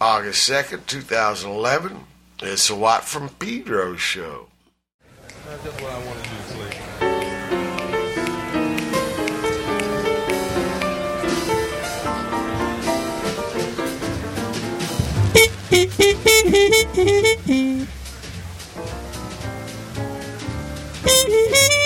August 2nd, 2011. It's a Watt from Pedro show. That's what I want to do. Thank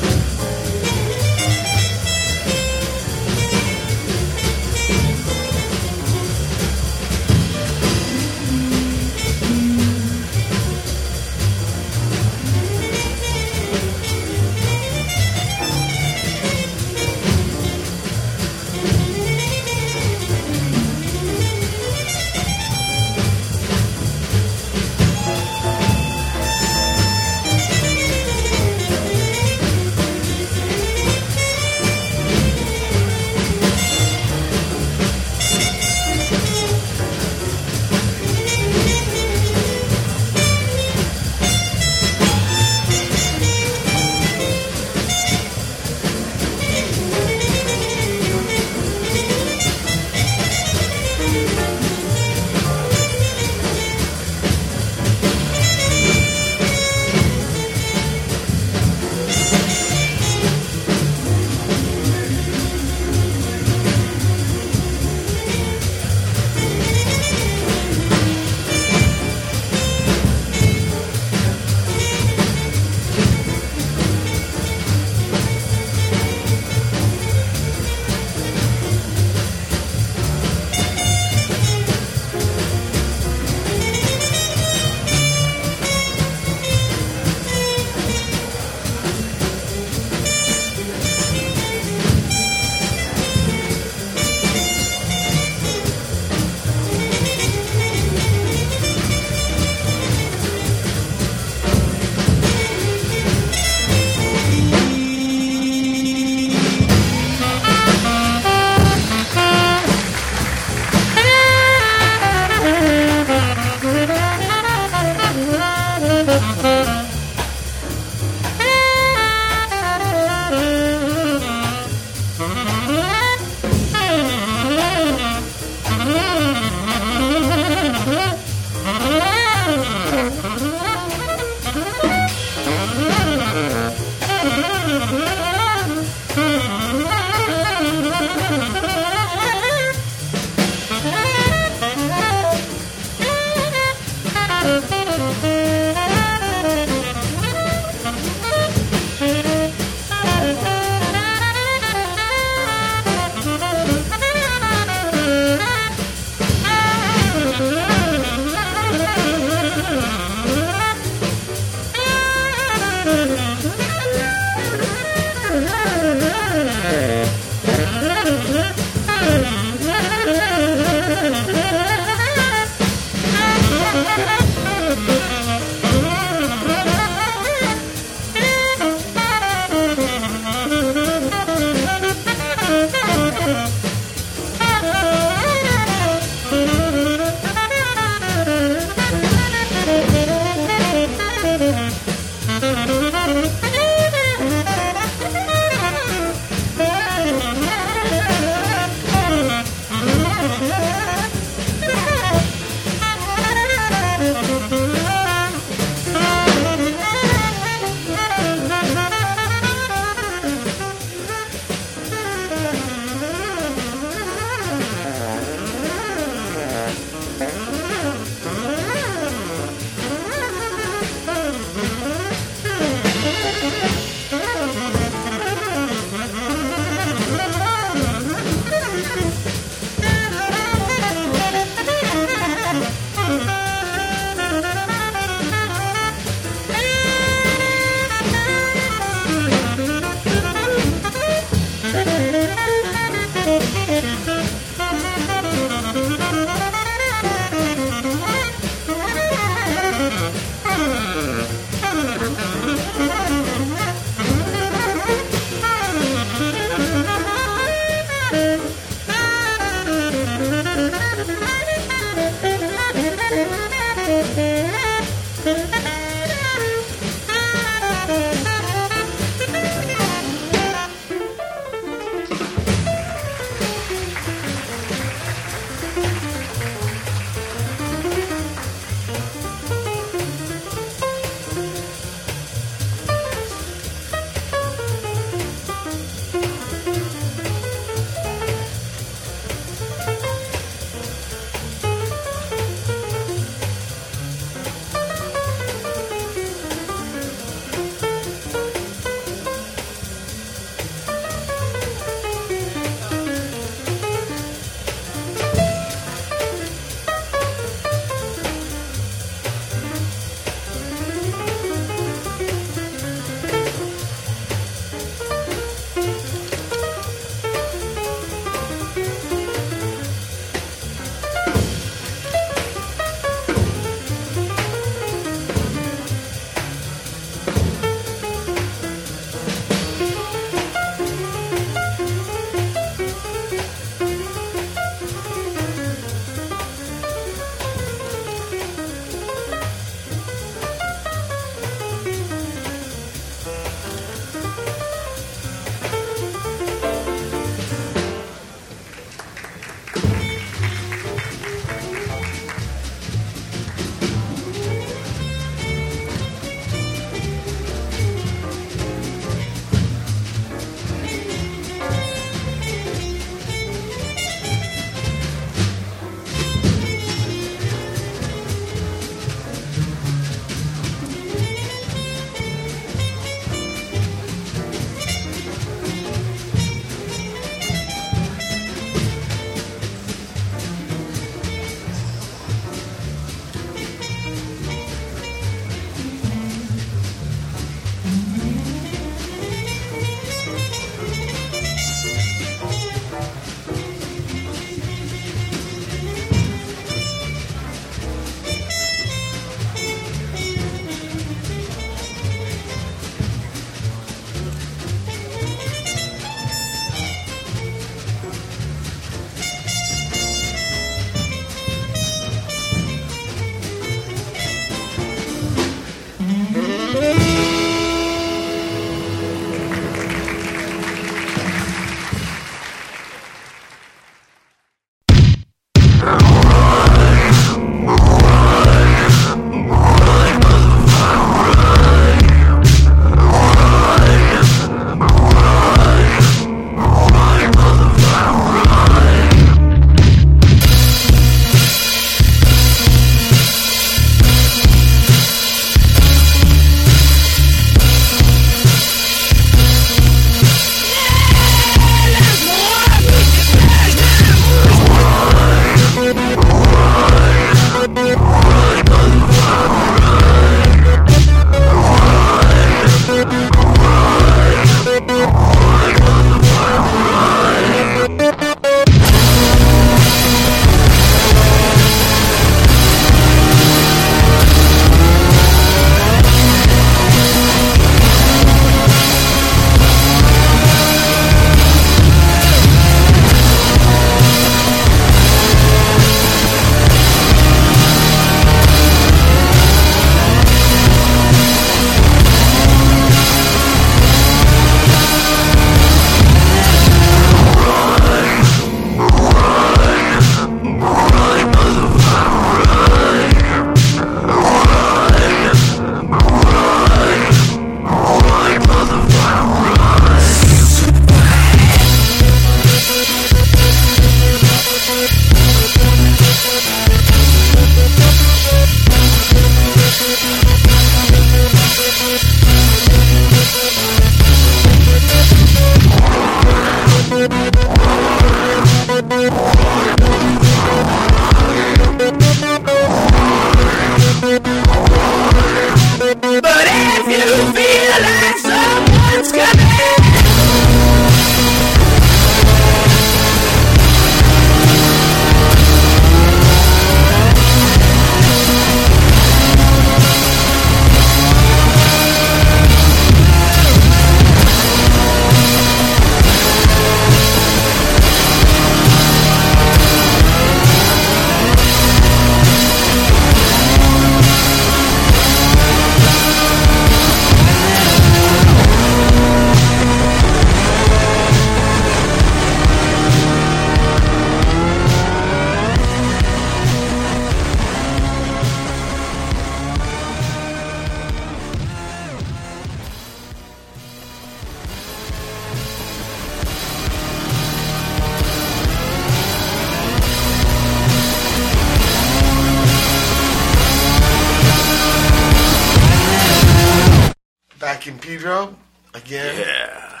Pedro again, Yeah.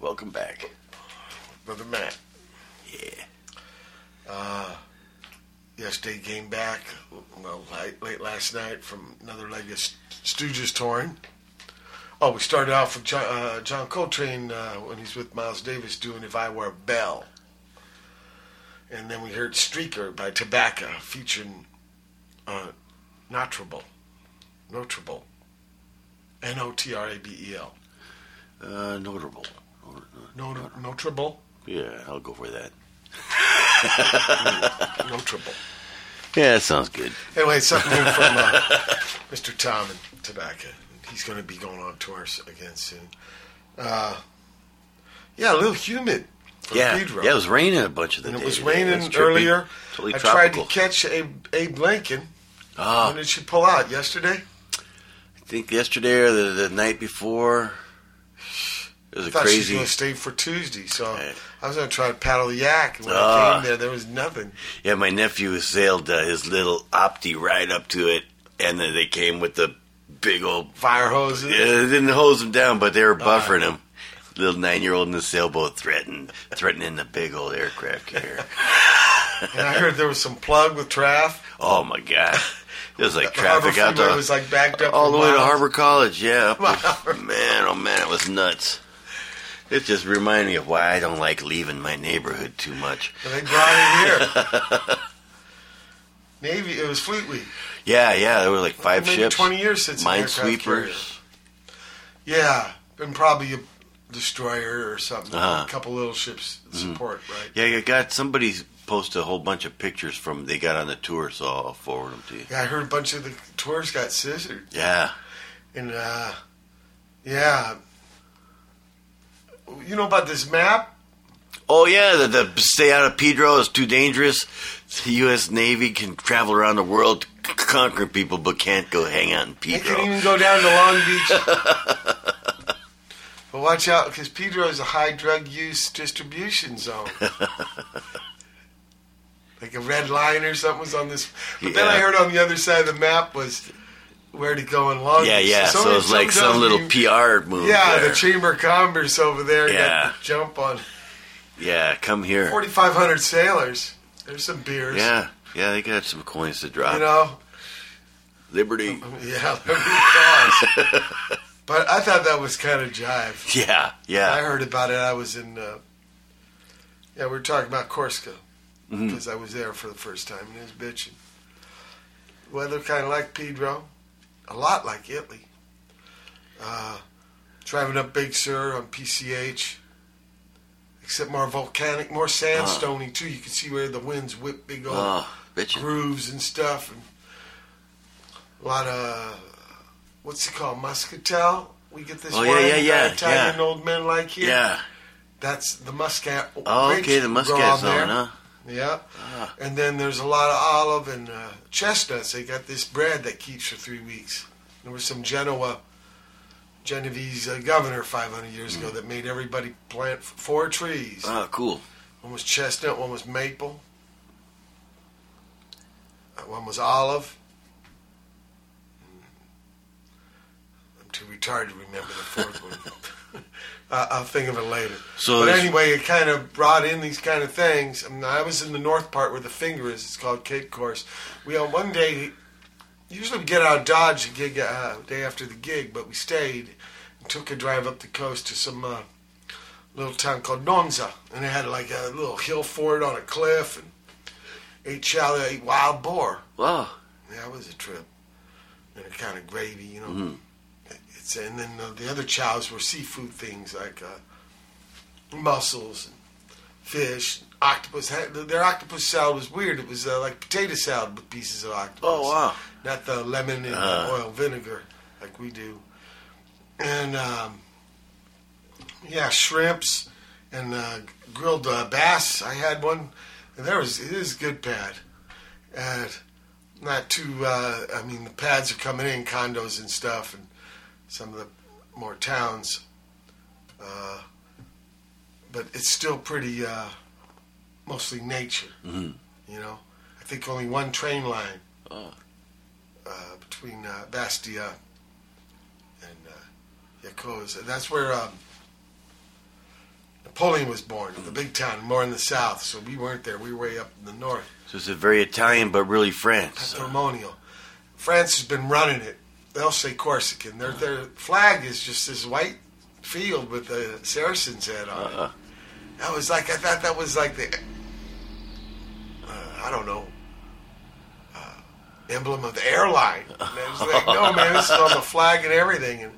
Welcome back. brother Matt. Yeah. Uh, yesterday came back, well, late, late last night from another leg of Stooges touring. Oh, we started off with John, uh, John Coltrane uh, when he's with Miles Davis doing If I Were a Bell. And then we heard Streaker by Tobacco featuring uh, Notrabel. Notrabel. N O T R A B E L. Uh, notable. Not- Notrable? Yeah, I'll go for that. Notrable. Yeah, that sounds good. Anyway, something new from uh, Mr. Tom and Tobacco. He's going to be going on tours again soon. Uh, yeah, a little humid for Yeah, Pedro. yeah, it was raining a bunch of the and it was today. raining That's trippy. earlier. Totally I tried to catch Abe, Abe Lincoln. Ah, When did she pull out? Yesterday? I think yesterday or the, the night before. It was I a thought she was crazy. going to stay for Tuesday, so Right. I was going to try to paddle the yak. And when I Ah. came there, there was nothing. Yeah, my nephew sailed uh, his little opti right up to it, and then they came with the big old. Fire hoses. Yeah, they didn't hose him down, but they were buffering him. Little nine-year-old in the sailboat threatened, threatening the big old aircraft carrier. And I heard there was some plug with Traff. Oh my god, it was like traffic out to was like backed up all the way to miles. Harbor College. Yeah, up man, oh man, it was nuts. It just reminded me of why I don't like leaving my neighborhood too much. And they brought it here. Navy, it was Fleet Week. Yeah, yeah, there were like five Maybe ships, 20 years since minesweepers. Yeah, and probably a destroyer or something. Uh-huh. Mm-hmm. A couple little ships support, right? Yeah, you got somebody posted a whole bunch of pictures from they got on the tour, so I'll forward them to you. Yeah, I heard a bunch of the tours got scissored, Yeah, and uh, yeah, you know about this map? Oh yeah, the, the stay out of Pedro is too dangerous. The U.S. Navy can travel around the world c- conquering people, but can't go hang out in They Pedro. can even go down to Long Beach. but watch out, because Pedro is a high drug use distribution zone. like a red line or something was on this. But then I heard on the other side of the map was where to go in Long yeah, Beach. yeah. So, some- it's like some little PR move. Yeah, there. the Chamber of Commerce over there Yeah. got the jump on yeah. Come here. 4,500 sailors. There's some beers. Yeah, yeah. They got some coins to drop. You know, Liberty. yeah, Liberty cause. but I thought that was kind of jive. Yeah, yeah. I heard about it. I was in. Uh, yeah, we were talking about Corsica Mhm. because I was there for the first time and it was bitching. Weather kind of like Pedro, a lot like Italy. Uh, driving up Big Sur on PCH, except more volcanic, more sandstony too. You can see where the winds whip big old bitchin'. grooves and stuff, and a lot of what's it called, muscatel. We get this Oh, yeah, wine yeah, yeah, that Italian yeah. old men like here. Yeah. That's the muscat. Oh, okay. The Muscat on zone, there. huh? Yeah. Ah. And then there's a lot of olive and uh, chestnuts. They got this bread that keeps for three weeks. There was some Genoa, Genovese uh, governor 500 years Hmm. ago that made everybody plant f- four trees. Ah, cool. One was chestnut, one was maple, uh, one was olive. I'm too retired to remember the fourth one. Uh, I'll think of it later. So but anyway, it kind of brought in these kind of things. I, mean, I was in the north part where the finger is. It's called Cap Corse. We on one day, usually we get out of Dodge the gig uh, day after the gig, but we stayed and took a drive up the coast to some uh, little town called Nonza, and it had like a little hill fort on a cliff, and ate chow, ate wild boar. Wow. Yeah, it was a trip. And a kind of gravy, you know. Mhm. And then uh, the other chows were seafood things like uh, mussels and fish, octopus. Their octopus salad was weird. It was uh, like potato salad with pieces of octopus. Oh, wow. Not the lemon and Uh. oil vinegar like we do. And um, yeah, shrimps and uh, grilled uh, bass. I had one. And there was it is good pad. And not too. Uh, I mean, the pads are coming in condos and stuff, and some of the more towns. Uh, but it's still pretty uh, mostly nature. Mhm. You know, I think only one train line Oh. uh, between uh, Bastia and Cause. That's where um, Napoleon was born, the big town, more in the south. So we weren't there. We were way up in the north. So it's a very Italian, but really France. Patrimonial. France has been running it. They'll say Corsican. Their their flag is just this white field with the Saracen's head on Uh-uh. it. That was like I thought that was like the uh, I don't know uh, emblem of the airline. And I was like, no man, this is on the flag and everything. And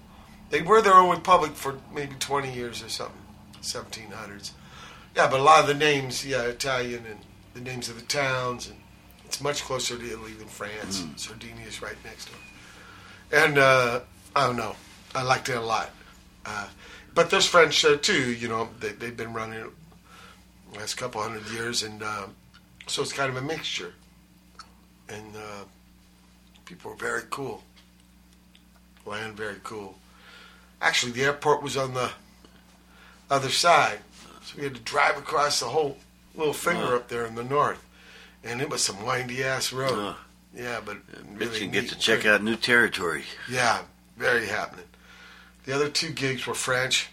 they were their own republic for maybe twenty years or something, seventeen hundreds. Yeah, but a lot of the names, yeah, Italian and the names of the towns, and it's much closer to Italy than France. Sardinia is right next door. And uh, I don't know, I liked it a lot. Uh, but there's French there too. You know, they, they've been running it the last couple hundred years, and uh, so it's kind of a mixture. And uh, people are very cool. Land very cool. Actually, the airport was on the other side, so we had to drive across the whole little finger Wow. up there in the north, and it was some windy ass road. Yeah, but really you get neat to check out new territory. Yeah, very happening. The other two gigs were French.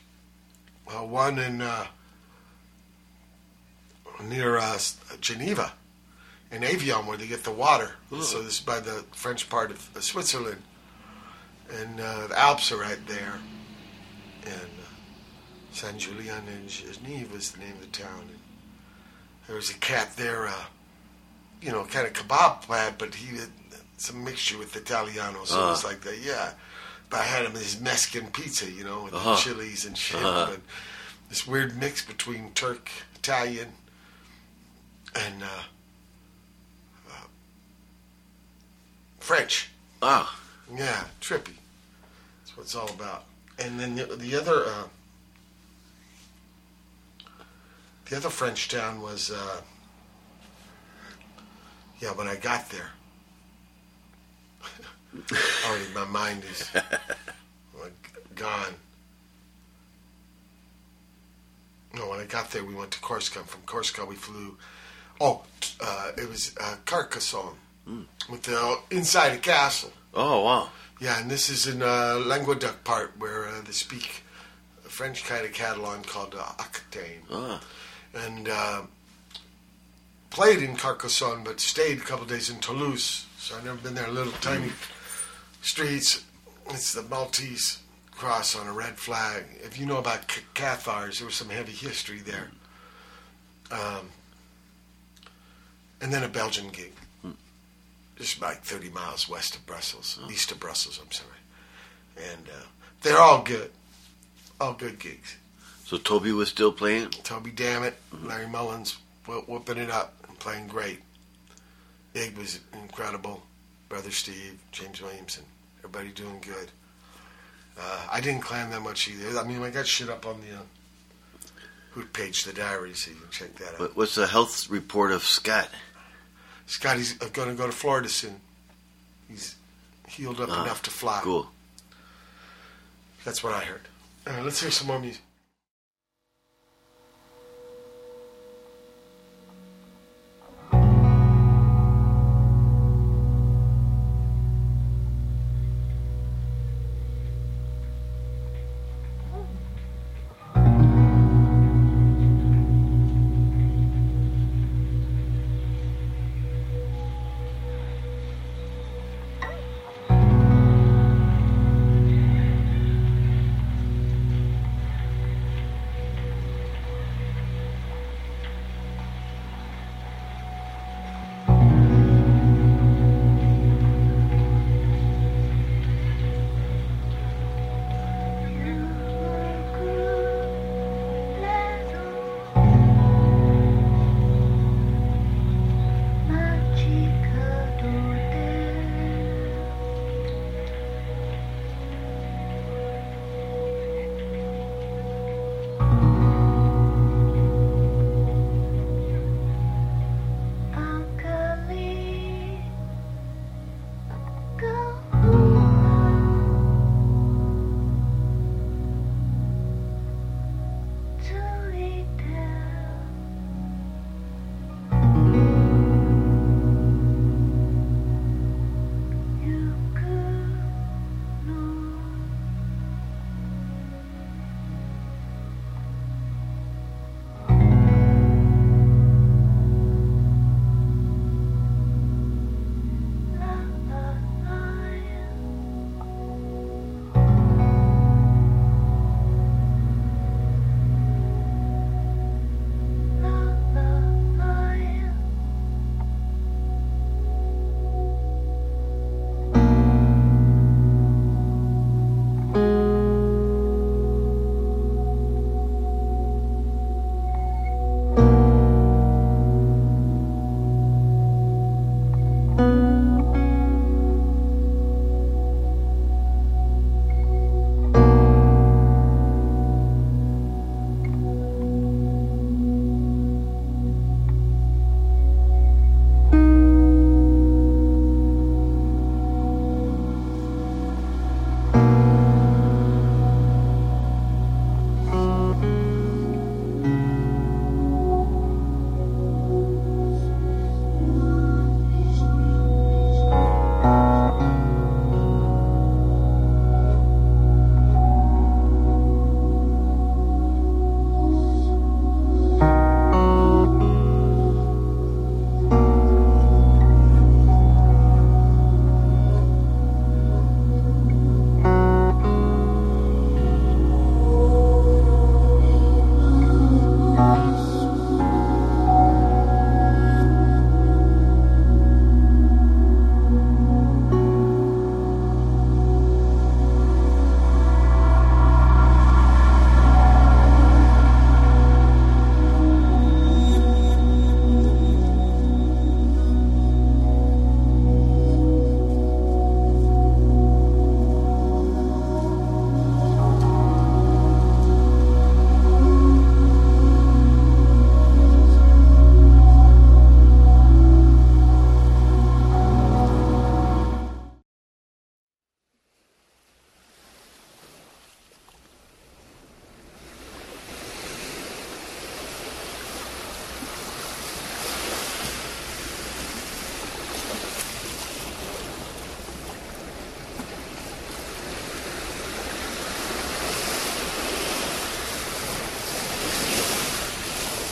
Uh, one in uh, near uh, Geneva, in Evian, where they get the water. Oh. So this is by the French part of uh, Switzerland, and uh, the Alps are right there. And uh, Saint-Julien-en-Genevois is the name of the town. And there was a cat there, uh, you know, kind of kebab plaid, but he had some mixture with Italiano, so it was Uh. like that. Yeah, but I had him his Mexican pizza, you know, with Uh-huh. the chilies and shit. Uh-huh. But this weird mix between Turk, Italian, and uh, uh, French. Ah, Yeah, trippy. That's what it's all about. And then the, the other, uh, the other French town was, uh, yeah, when I got there. Already, my mind is like, gone. No, when I got there, we went to Corsica. From Corsica, we flew. Oh, uh, it was uh, Carcassonne, with the inside a castle. oh wow. Yeah, and this is in uh, Languedoc part where uh, they speak a French kind of Catalan called uh, Aquitaine. Ah, And uh, played in Carcassonne, but stayed a couple days in Toulouse. So I've never been there. Little tiny streets. It's the Maltese cross on a red flag. If you know about Cathars, there was some heavy history there. Um, and then a Belgian gig just like 30 miles west of Brussels, east of Brussels, I'm sorry. And uh, they're all good. All good gigs. so Toby was still playing. Toby Dammit, Larry Mullins wh- whooping it up playing great. Ig was incredible. Brother Steve, James Williamson, everybody doing good. Uh, I didn't climb that much either. I mean, I got shit up on the uh, hoot page, the diary, so you can check that out. What's the health report of Scott? Scott Scotty's going to go to Florida soon. He's healed up Ah, enough to fly. Cool. That's what I heard. All right, let's hear some more music.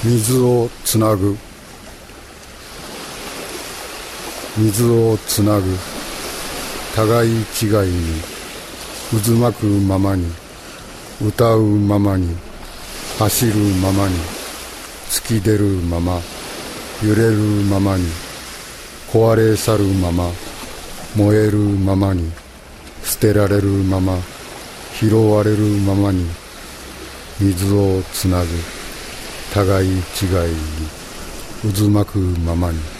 水をつなぐ。水をつなぐ。互い違いに。渦巻くままに。歌うままに。走るままに。突き出るまま。揺れるままに。壊れ去るまま。燃えるままに。捨てられるまま。拾われるままに。水をつなぐ。互い違い渦巻くままに。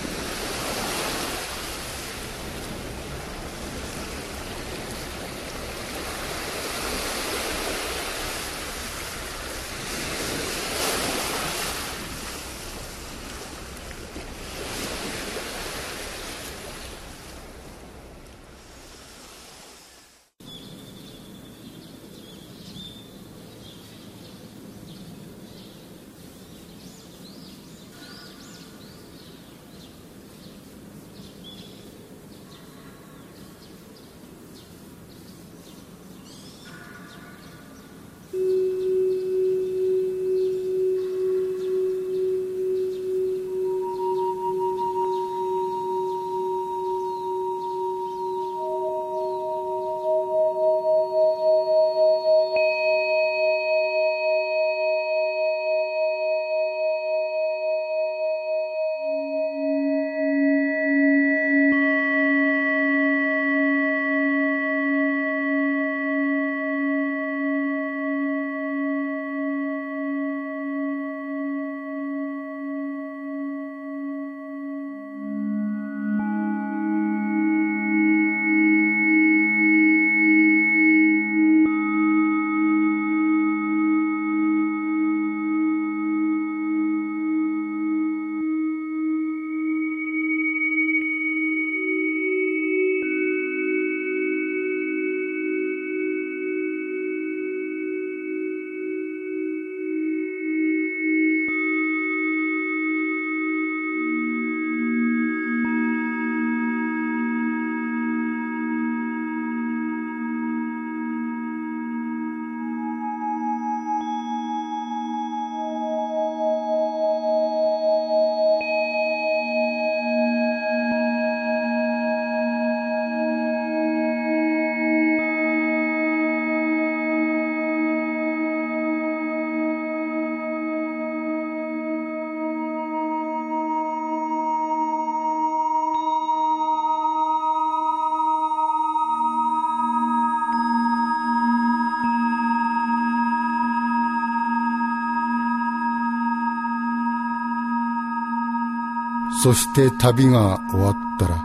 そして旅が終わったら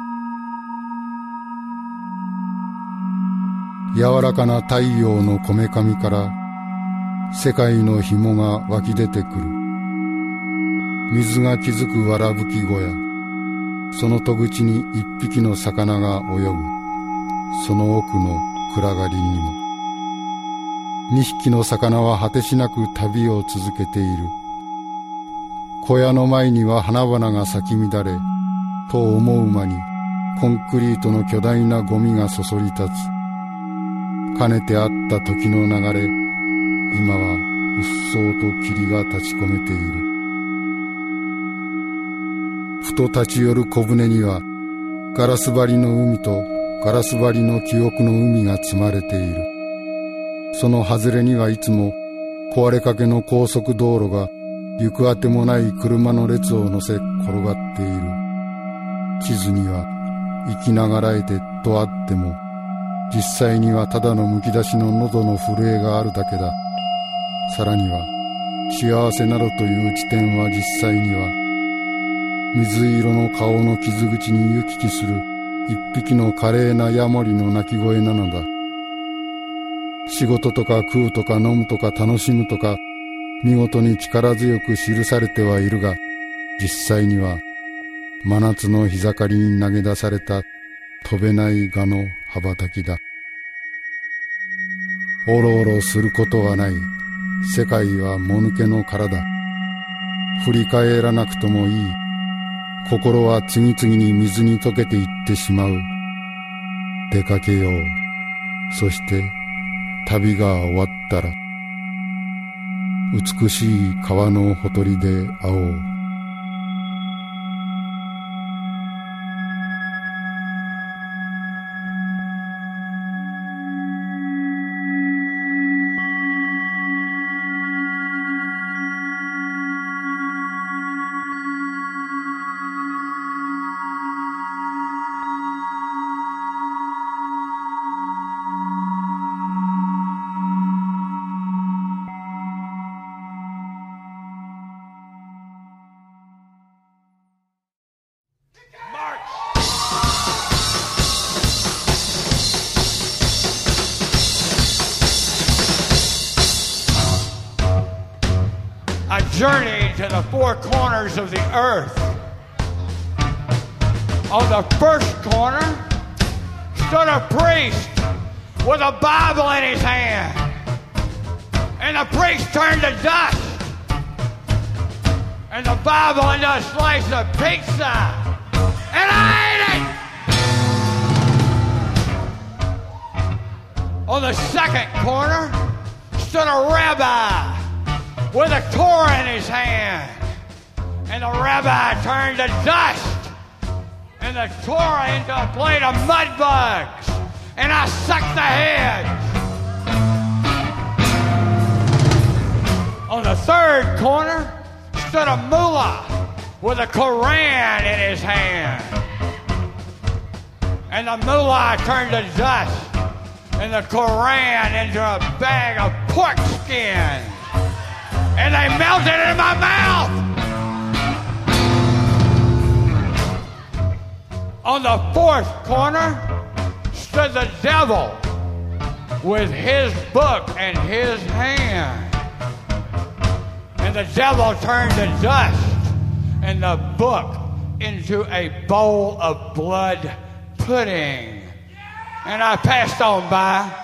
柔らかな太陽のこめかみから世界の紐が湧き出てくる。水が気づくわらぶき小屋。その戸口に一匹の魚が泳ぐ。その奥の暗がりにも。二匹の魚は果てしなく旅を続けている。小屋の前には花々が咲き乱れと思う間にコンクリートの巨大なゴミがそそり立つ。かねてあった時の流れ今はうっそうと霧が立ち込めている。ふと立ち寄る小舟にはガラス張りの海とガラス張りの記憶の海が積まれている。その外れにはいつも壊れかけの高速道路が行くあてもない車の列を乗せ転がっている。地図には生きながらえてとあっても実際にはただのむき出しの喉の震えがあるだけだ。さらには幸せなどという地点は実際には水色の顔の傷口に行き来する一匹の華麗なヤモリの鳴き声なのだ。仕事とか食うとか飲むとか楽しむとか見事に力強く記されてはいるが、実際には真夏の日盛りに投げ出された飛べない蛾の羽ばたきだ。おろおろすることはない。世界はもぬけの殻だ。振り返らなくともいい。心は次々に水に溶けていってしまう。出かけよう。そして旅が終わったら。美しい川のほとりで会おう。Four corners of the earth. On the first corner stood a priest with a Bible in his hand. And the priest turned to dust. And the Bible into a slice of pizza. And I ate it! On the second corner stood a rabbi with a Torah in his hand. And the rabbi turned to dust and the Torah into a plate of mud bugs. And I sucked the heads. On the third corner stood a mullah with a Koran in his hand. And the mullah turned to dust and the Koran into a bag of pork skin and they melted in my mouth. On the fourth corner stood the devil with his book in his hand. And the devil turned to dust and the book into a bowl of blood pudding. And I passed on by.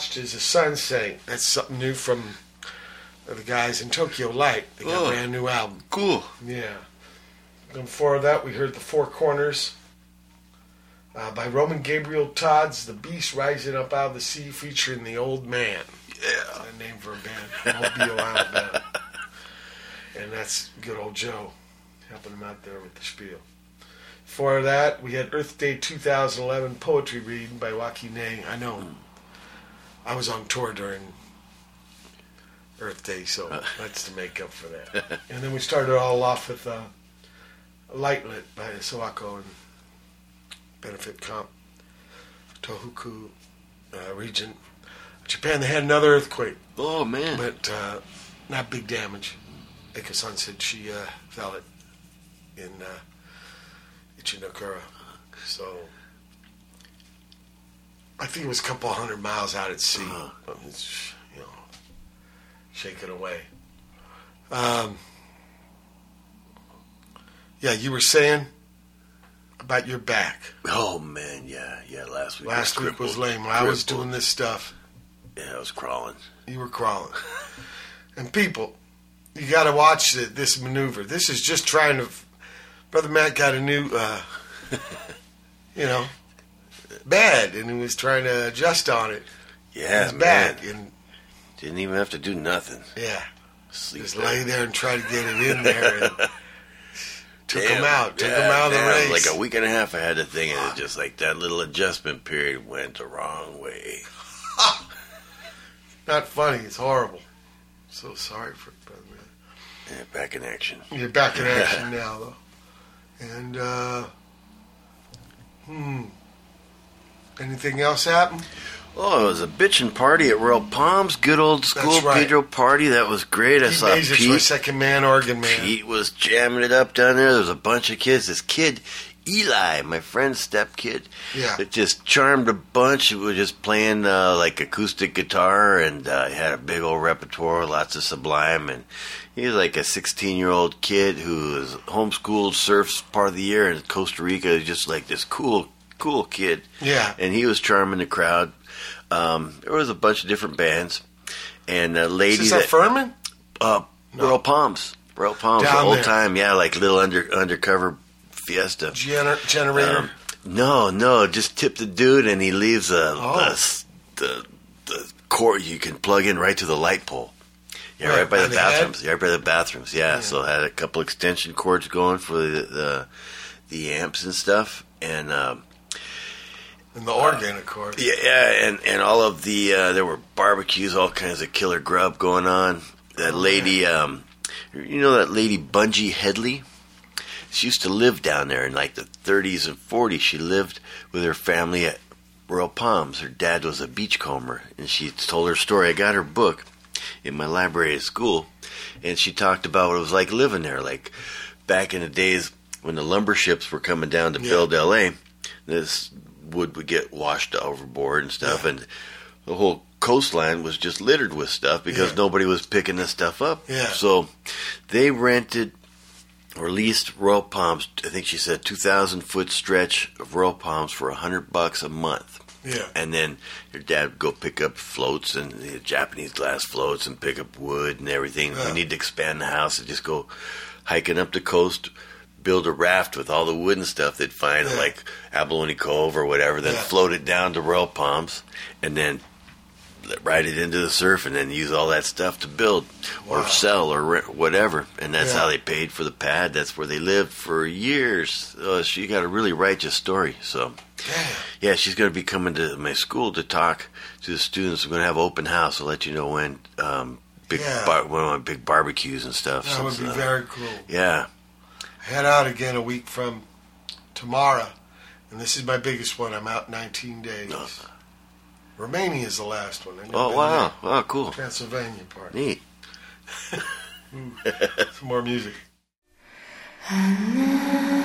Watched as the sun sank. That's something new from the guys in Tokyo Lite. They got Oh. a brand new album. Cool. Yeah. And before that, we heard The Four Corners uh, by Roman Gabriel Todd's The Beast Rising Up Out of the Sea featuring The Old Man. Yeah. A name for a band, Mobile, Alabama. And that's good old Joe helping him out there with the spiel. Before that, we had Earth Day 2011 poetry reading by Wah Qi Neh. I know I was on tour during Earth Day, so that's to make up for that. and then we started all off with uh, Lightlit by Sawako and Benefit Comp, Tohoku uh, region. Japan, they had another earthquake, Oh man. but uh, not big damage. Ika-san said she uh, felt it in uh, Ichinokura. So I think it was a couple hundred miles out at sea. Uh-huh. You know, shaking away. Um, yeah, you were saying about your back. oh man. Yeah. Yeah. Last week. Last was week was lame. When I was doing this stuff, Yeah, I was crawling. you were crawling. and people, you got to watch the, this maneuver. This is just trying to. Brother Matt got a new, uh, you know, bed, and he was trying to adjust on it. Yeah, His man. back, and Didn't even have to do nothing. yeah, Sleep just there. lay there and try to get it in there. And took him out. Took yeah, him out of the damn, race. Like a week and a half, I had the thing, and it just like that little adjustment period went the wrong way. Not funny. It's horrible. So sorry for Matt. Yeah, back in action. You're back in action now, though. And, uh, hmm. Anything else happen? Oh, it was a bitchin' party at Royal Palms. Good old school That's right. Pedro party. That was great. I Pete saw Pete. second man, organ man. Pete was jamming it up down there. There was a bunch of kids. This kid, Eli, my friend's step kid, Yeah. that just charmed a bunch. He was just playing uh, like acoustic guitar and uh, he had a big old repertoire, lots of Sublime. And he was like a 16 year old kid who was homeschooled, surfs part of the year in Costa Rica. Just like this cool, cool kid. Yeah. And he was charming the crowd. Um, there was a bunch of different bands. And a lady Is this that Furman? uh, Royal Palms. Royal Palms, Down old there. time, yeah, like little under undercover fiesta. Gener- generator. Um, no, no, just tip the dude and he leaves a, Oh. the, s- the the cord you can plug in right to the light pole. Yeah, Right, right, by the the bathrooms. Yeah, right by the bathrooms. Yeah, so I had a couple extension cords going for the the, the amps and stuff, and um, and the organ, of course. yeah, yeah, and and all of the uh, there were barbecues, all kinds of killer grub going on. That lady, um, you know that lady Bungie Headley. She used to live down there in like the 30s and 40s. She lived with her family at Royal Palms. Her dad was a beachcomber, and she told her story. I got her book in my library at school, and she talked about what it was like living there. Like back in the days when the lumber ships were coming down to Yeah. build L.A., this wood would get washed overboard and stuff, Yeah. and the whole coastline was just littered with stuff because Yeah. nobody was picking this stuff up. Yeah. So they rented or leased Royal Palms. I think she said two thousand foot stretch of Royal Palms for a hundred bucks a month. Yeah. And then your dad would go pick up floats and the Japanese glass floats and pick up wood and everything. Yeah. We need to expand the house and just go hiking up the coast, build a raft with all the wood and stuff they'd find Yeah. like Abalone Cove or whatever, then Yeah. float it down to Royal Palms and then ride it into the surf and then use all that stuff to build or Wow. sell or rent, whatever. And that's Yeah. how they paid for the pad. That's where they lived for years. Uh, she got a really righteous story. So, Damn. yeah, she's going to be coming to my school to talk to the students. We're going to have open house. I'll let you know when. Um, big Yeah. bar- one of my big barbecues and stuff. That So, would be uh, very cool. yeah. Head out again a week from tomorrow. And this is my biggest one. I'm out 19 days. Romania is the last one. I've never Oh been wow! Oh, cool. there. Transylvania part. Neat. Some more music.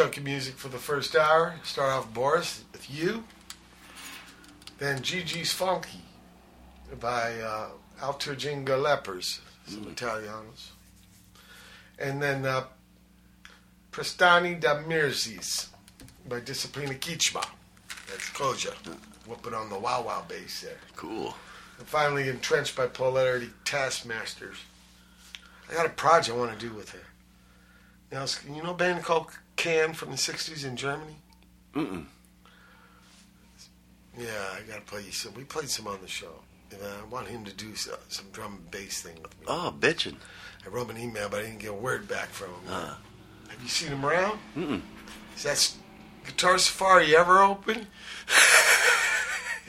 Our last chunk of music for the first hour. Start off Boris with you. Then Gigi's Funky by uh, Altierjinga Lepers, some Italianos. And then uh, Prestani da Mrzis by Disciplin a Kitschme. That's Koja. Whooping on the wow wow bass there. Cool. And finally, entrenched by polarity taskmasters. I got a project I want to do with her. You know, you know a band called Can from the '60s in Germany? Mm-mm. Yeah, I got to play you some. We played some on the show. And I want him to do some, some drum and bass thing with me. Oh, bitchin'. I wrote him an email, but I didn't get a word back from him. Uh. Have you seen him around? Mm-mm. Is that Guitar Safari ever open?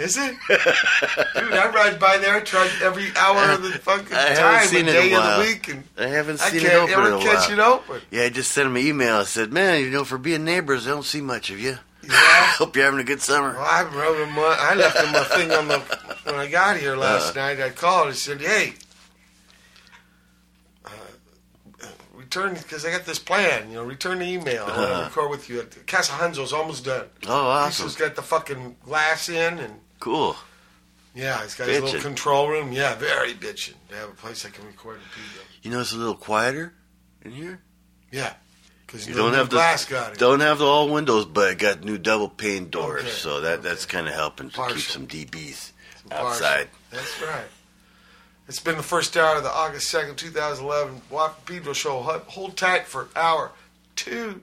Is it? Dude, I ride by there. I every hour of the fucking I time, seen the it in a day of the week, and I haven't seen I can't it open ever catch while. it open. Yeah, I just sent him an email. I said, man, you know, for being neighbors, I don't see much of you. Yeah. Hope you're having a good summer. Well, I wrote him. I left him a thing on the when I got here last Uh. night. I called. I said, "Hey, uh, return because I got this plan. You know, return the email. I want Uh-huh. to record with you. Casa Hanzo's almost done. Oh, awesome. He's got the fucking glass in, and Cool. yeah, he's got his little control room. Yeah, very bitching They have a place I can record in Pedro. You know, it's a little quieter in here. Yeah, because You don't have the glass got it. don't have the all windows, but it got new double pane doors, Okay, so that that's kind of helping to keep some DBs Partial. outside. That's right. It's been the first hour of the August 2nd, 2011 Walk Pedro Show. Hold- Hold tight for hour two.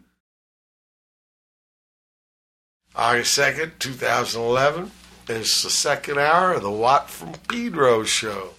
August 2nd, 2011 is the second hour of the Watt from Pedro Show.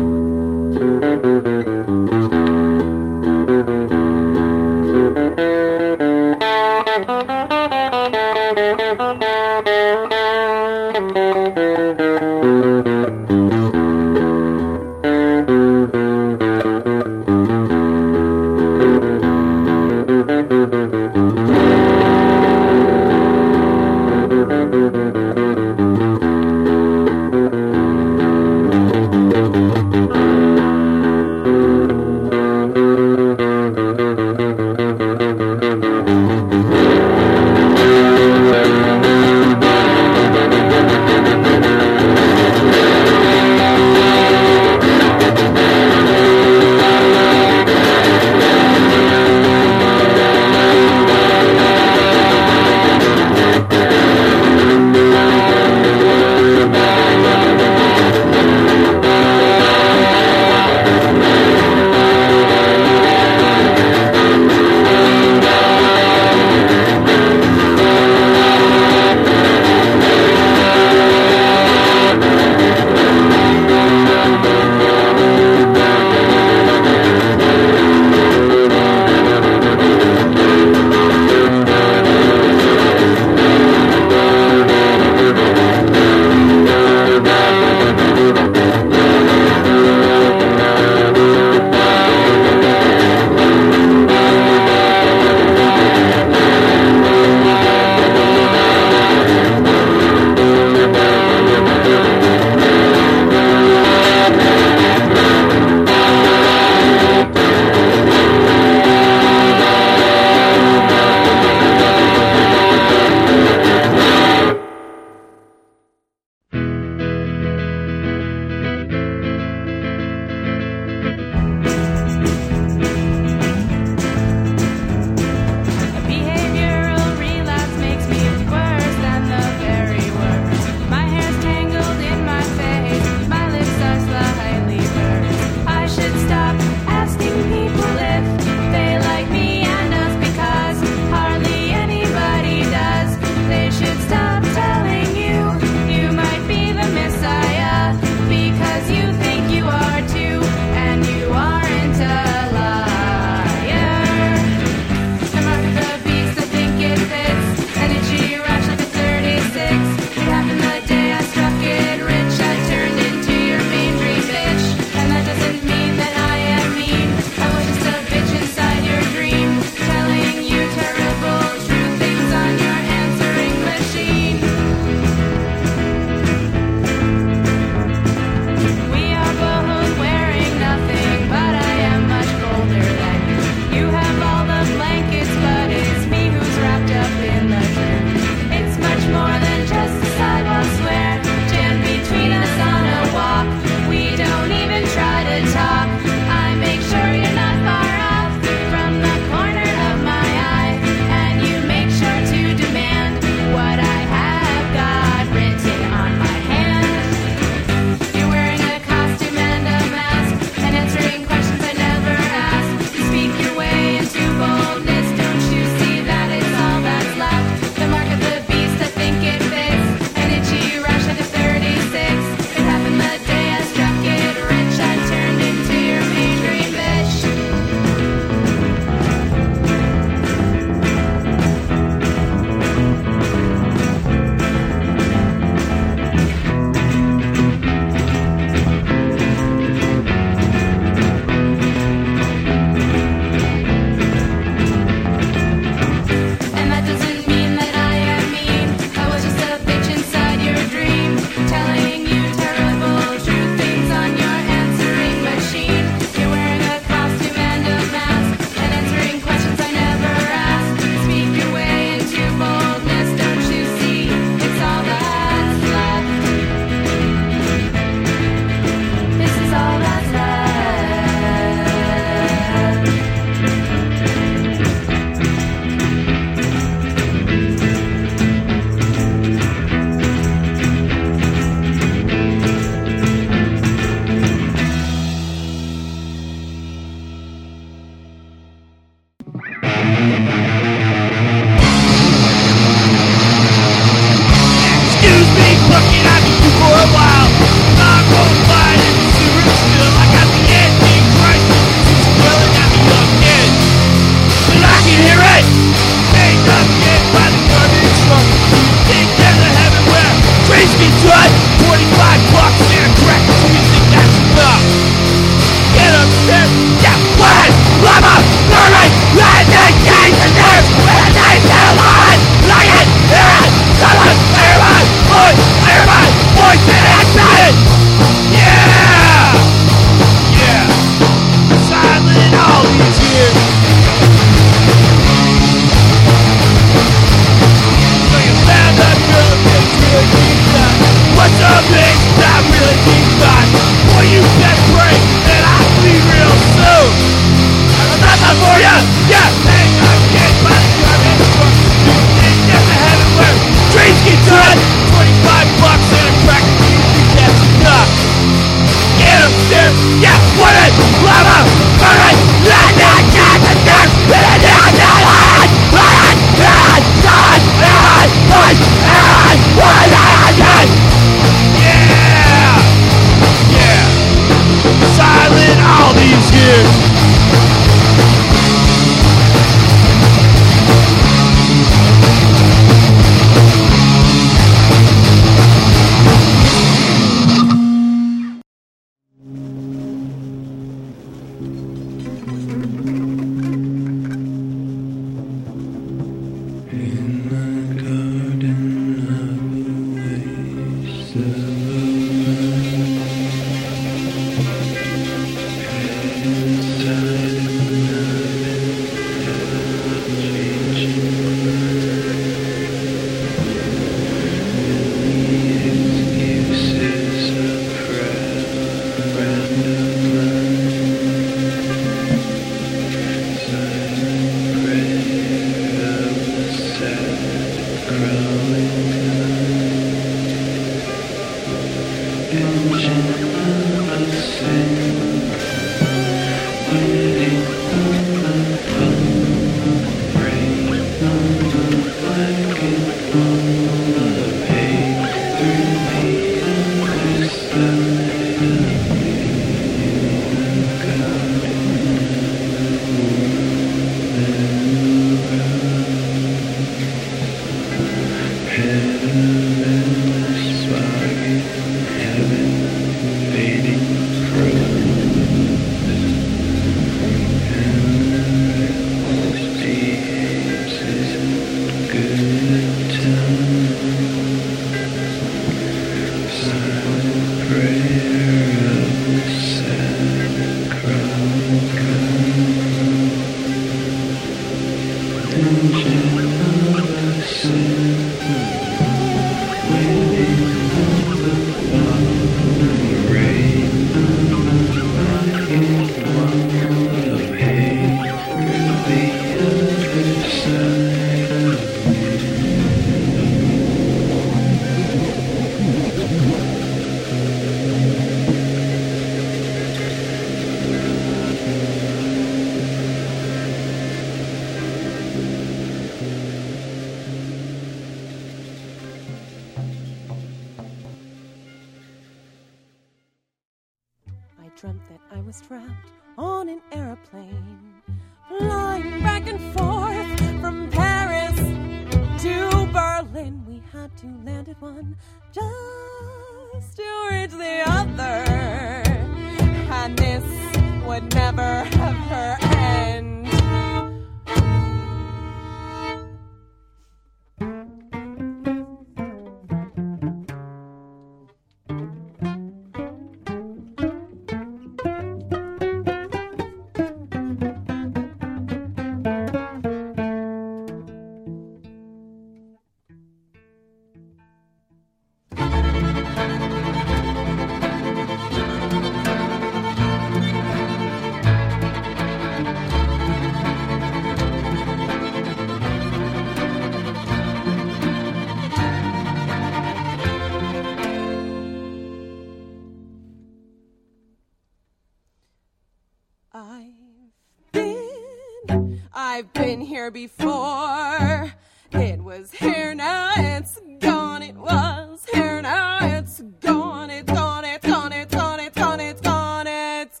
Here before. It was here now, it's gone. It was here now, it's gone. It's gone, it's gone, it's gone, it's gone, it's gone, it's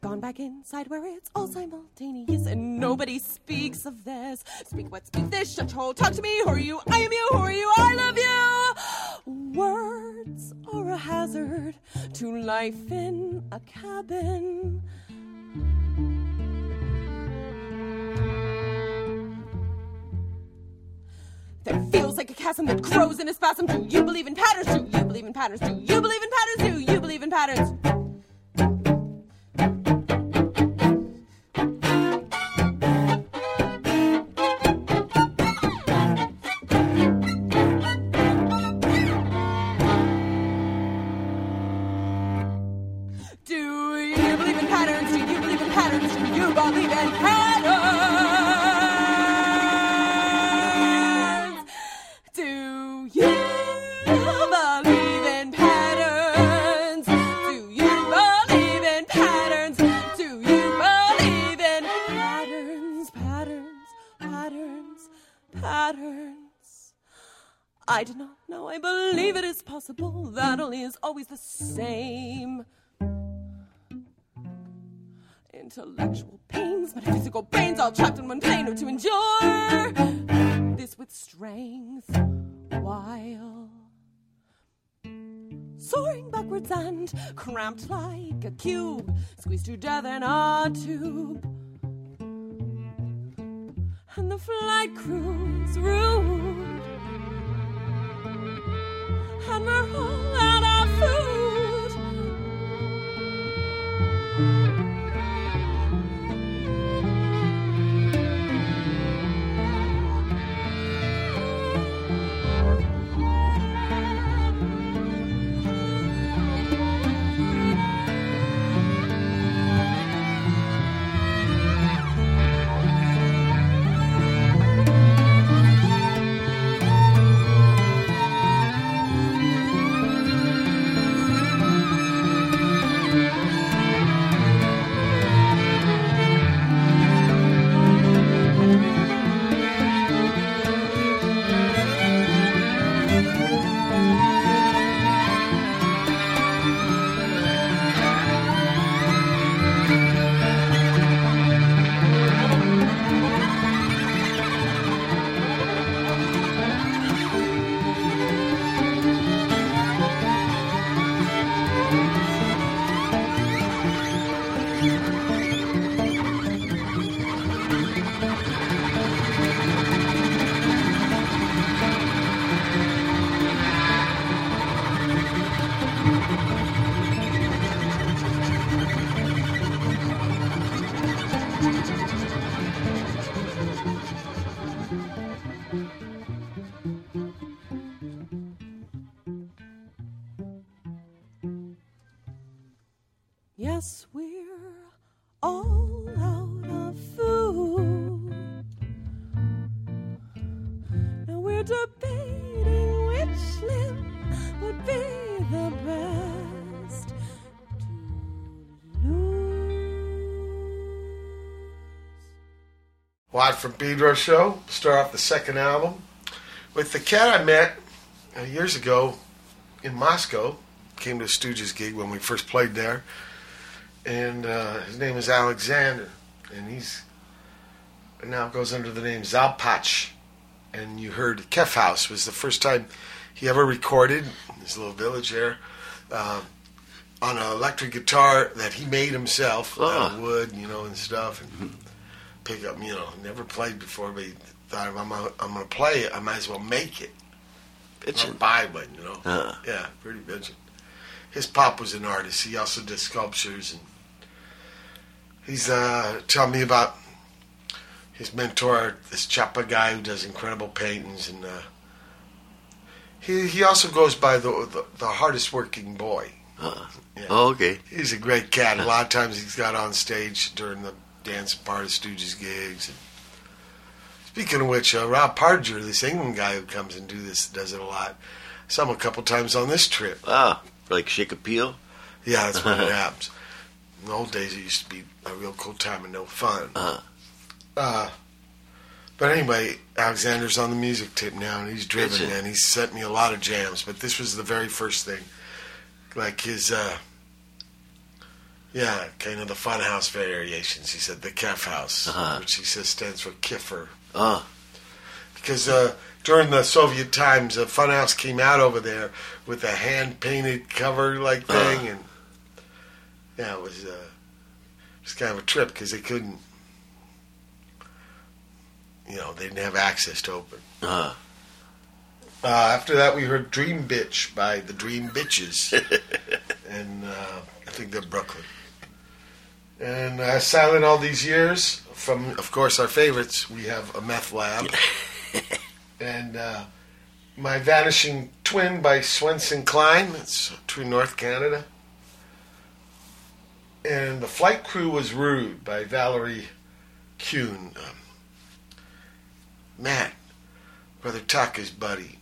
gone back inside where it's all simultaneous and nobody speaks of this. Speak what, speak this, shut your hole, talk to me. Who are you? I am you. Who are you? I love you. Words are a hazard to life in a cabin. There feels like a chasm that grows in a spasm. Do you believe in patterns? Do you believe in patterns? Do you believe in patterns? Do you believe in patterns? I do not know. I believe it is possible that only is always the same intellectual pains, metaphysical brains, all trapped in one plane, or to endure this with strength while soaring backwards and cramped like a cube, squeezed to death in a tube. And the flight crew's rude, and we're all out of food. From Pedro Show. Start off the second album with the cat I met uh, years ago in Moscow. Came to a Stooges gig when we first played there. and uh, his name is Alexander, and he's now goes under the name Zalpach. And you heard Kef House was the first time he ever recorded in his little village there uh, on an electric guitar that he made himself out of Oh. wood, you know, and stuff, and pick up, you know, never played before, but he thought if I'm gonna, I'm gonna play it, I might as well make it. Not Bitchin'. buy one, you know. Uh. Yeah, pretty bitchin'. His pop was an artist. He also did sculptures, and he's uh, telling me about his mentor, this Chapa guy who does incredible paintings, and uh, he he also goes by the the, the hardest working boy. Uh, Yeah. oh, okay. He's a great cat. A lot of times he's got on stage during the dance part of Stooges gigs. And speaking of which, uh, Rob Parger, this England guy who comes and do this, does it a lot. Saw him a couple times on this trip. Ah, like Shake a Peel? Yeah, that's what it happens. In the old days, it used to be a real cool time and no fun. Uh-huh. Uh, but anyway, Alexander's on the music tip now, and he's driven, and he's sent me a lot of jams. But this was the very first thing, like his, uh, yeah, kind of the Funhouse variations. He said the Kef House, Uh-huh. which he says stands for Kiffer, Oh, because uh, during the Soviet times, a Funhouse came out over there with a hand painted cover like thing, Uh-huh. and yeah, it was uh, it was kind of a trip because they couldn't, you know, they didn't have access to open. uh, Uh, after that, we heard "Dream Bitch" by the Dream Bitches, and uh, I think they're Brooklyn. And uh, silent all these years, from of course our favorites, we have a Meth Lab, and uh, my Vanishing Twin by Swenson Clane. It's true North Canada. And the flight crew was rude by Valerie Kuehne. Um, Matt, Brother Tucker's buddy.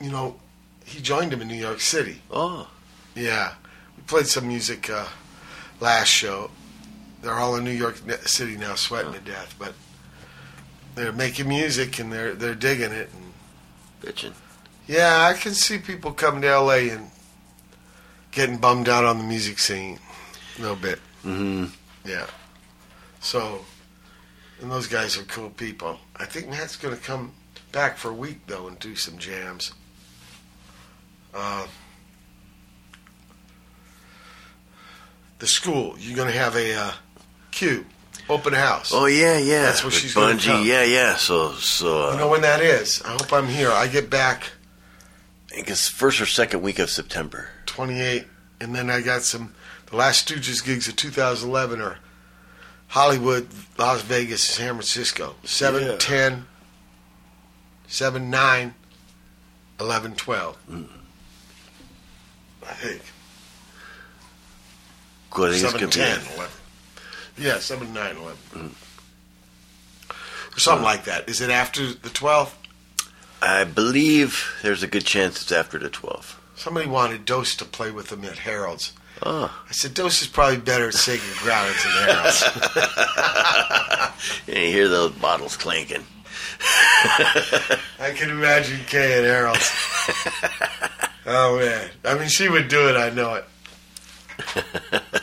You know, he joined him in New York City. oh, Yeah, we played some music uh, last show. They're all in New York City now, sweating to death, but they're making music and they're they're digging it. And bitching. yeah, I can see people coming to LA and getting bummed out on the music scene a little bit. Mm-hmm. Yeah. So, and those guys are cool people. I think Matt's going to come back for a week though and do some jams. Uh, the school, you're going to have a uh, queue, open house. Oh, yeah, yeah. That's what she's gonna Bungie, yeah, yeah. So, so, You uh, know when that is? I hope I'm here. I get back I guess first or second week of September. 28, and then I got some. The last Stooges gigs of 2011 are Hollywood, Las Vegas, San Francisco. 7, Yeah. 10, 7, 9, 11, 12. I think. Cool, I think 7, 10, be. 11. Yeah, 7, 9, 11. Or something like that. Is it after the 12th? I believe there's a good chance it's after the 12th. Somebody wanted Dose to play with them at Harold's. Oh, I said, Dose is probably better at Sacred Grounds than Harold's. yeah, you hear those bottles clanking. I can imagine Kay and Harold's. oh, man. I mean, she would do it, I know it.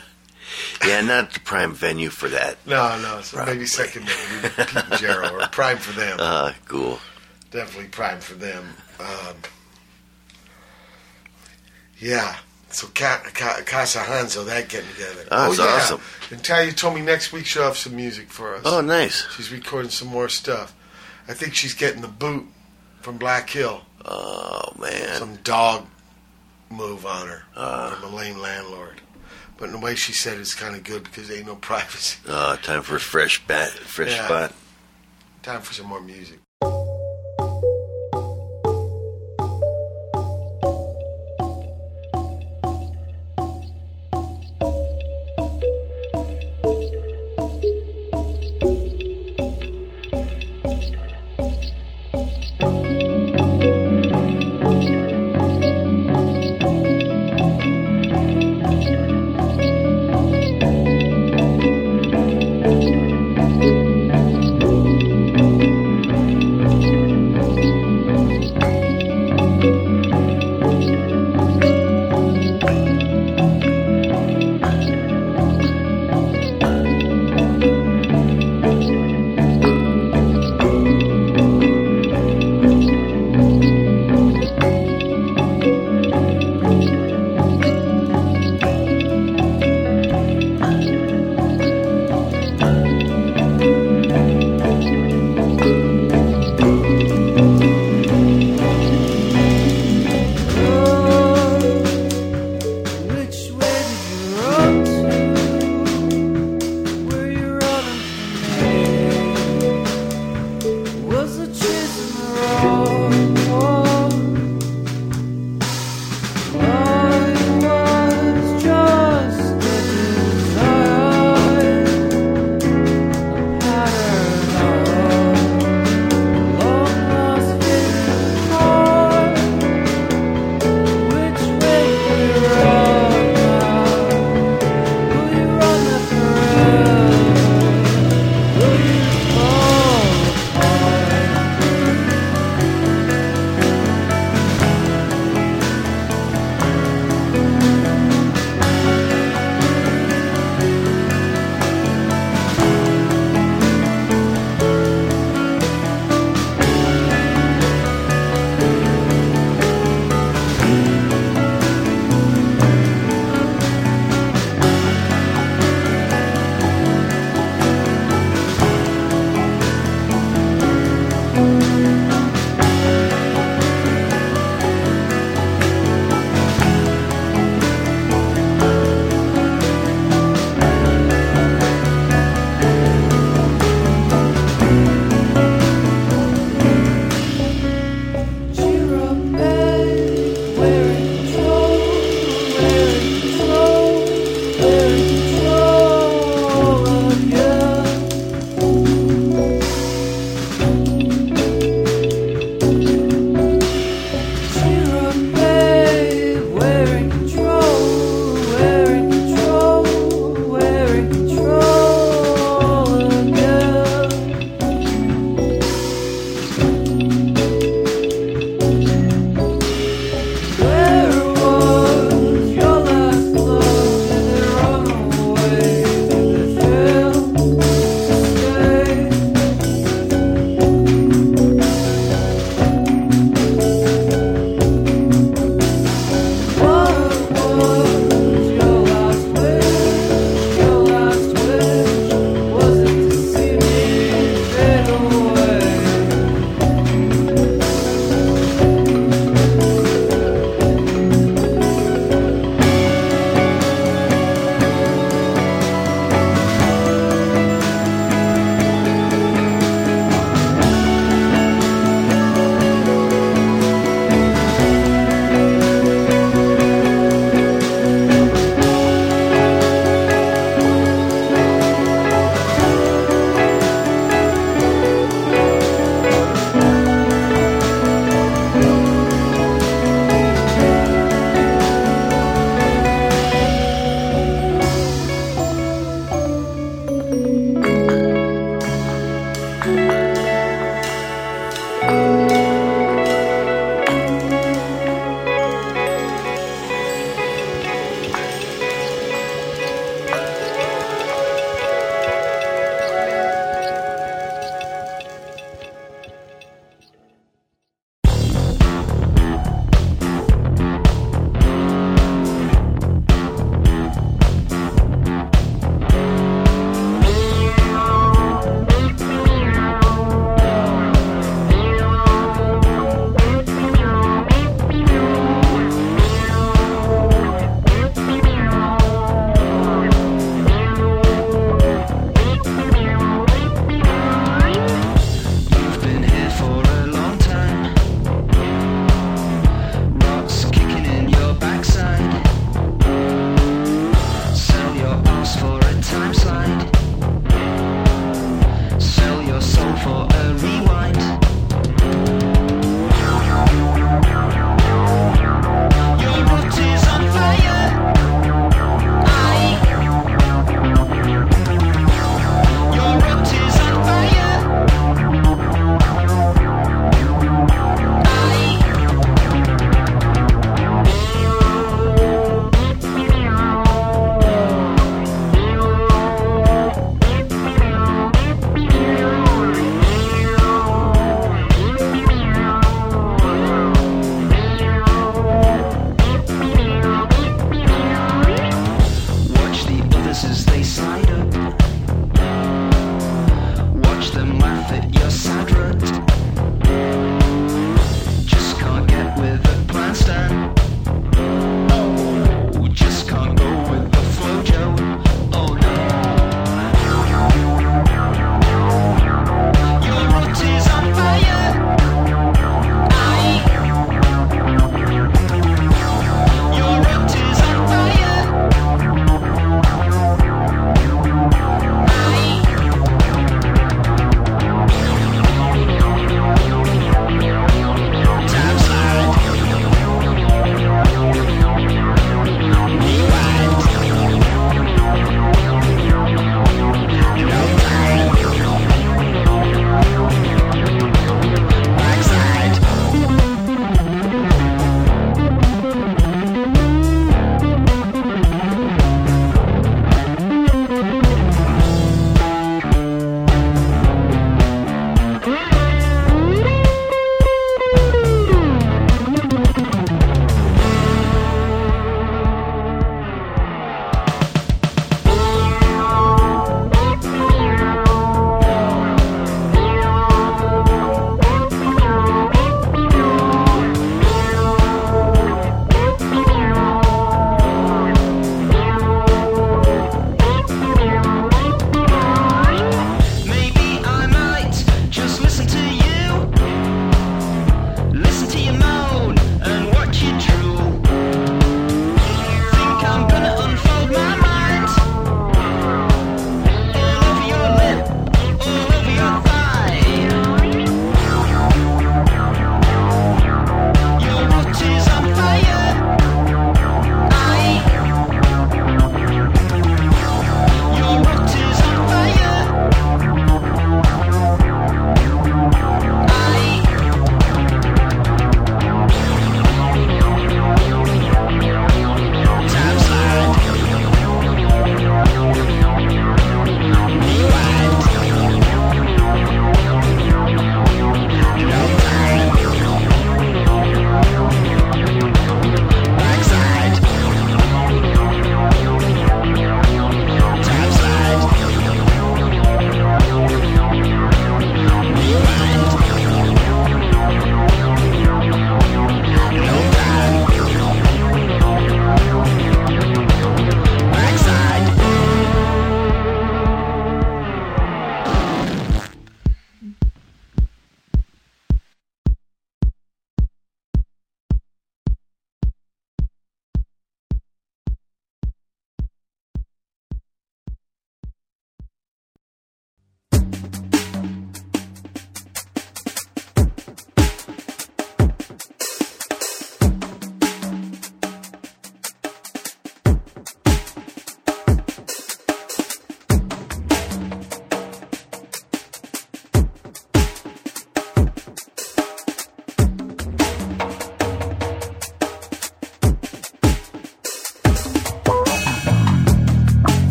Yeah, not the prime venue for that. No, no. So Probably. maybe second maybe Pete and Gerald or prime for them. Uh, cool. Definitely prime for them. Um, yeah. So Ca- Ca- Casa Hanzo, that getting together. Oh, that's yeah. awesome. And Talia told me next week she'll have some music for us. Oh, nice. She's recording some more stuff. I think she's getting the boot from Black Hill. Oh, man. Some dog move on her Uh. from a lame landlord. But in the way she said it's kind of good because there ain't no privacy. Uh, time for a fresh bat, fresh Yeah. spot. Time for some more music.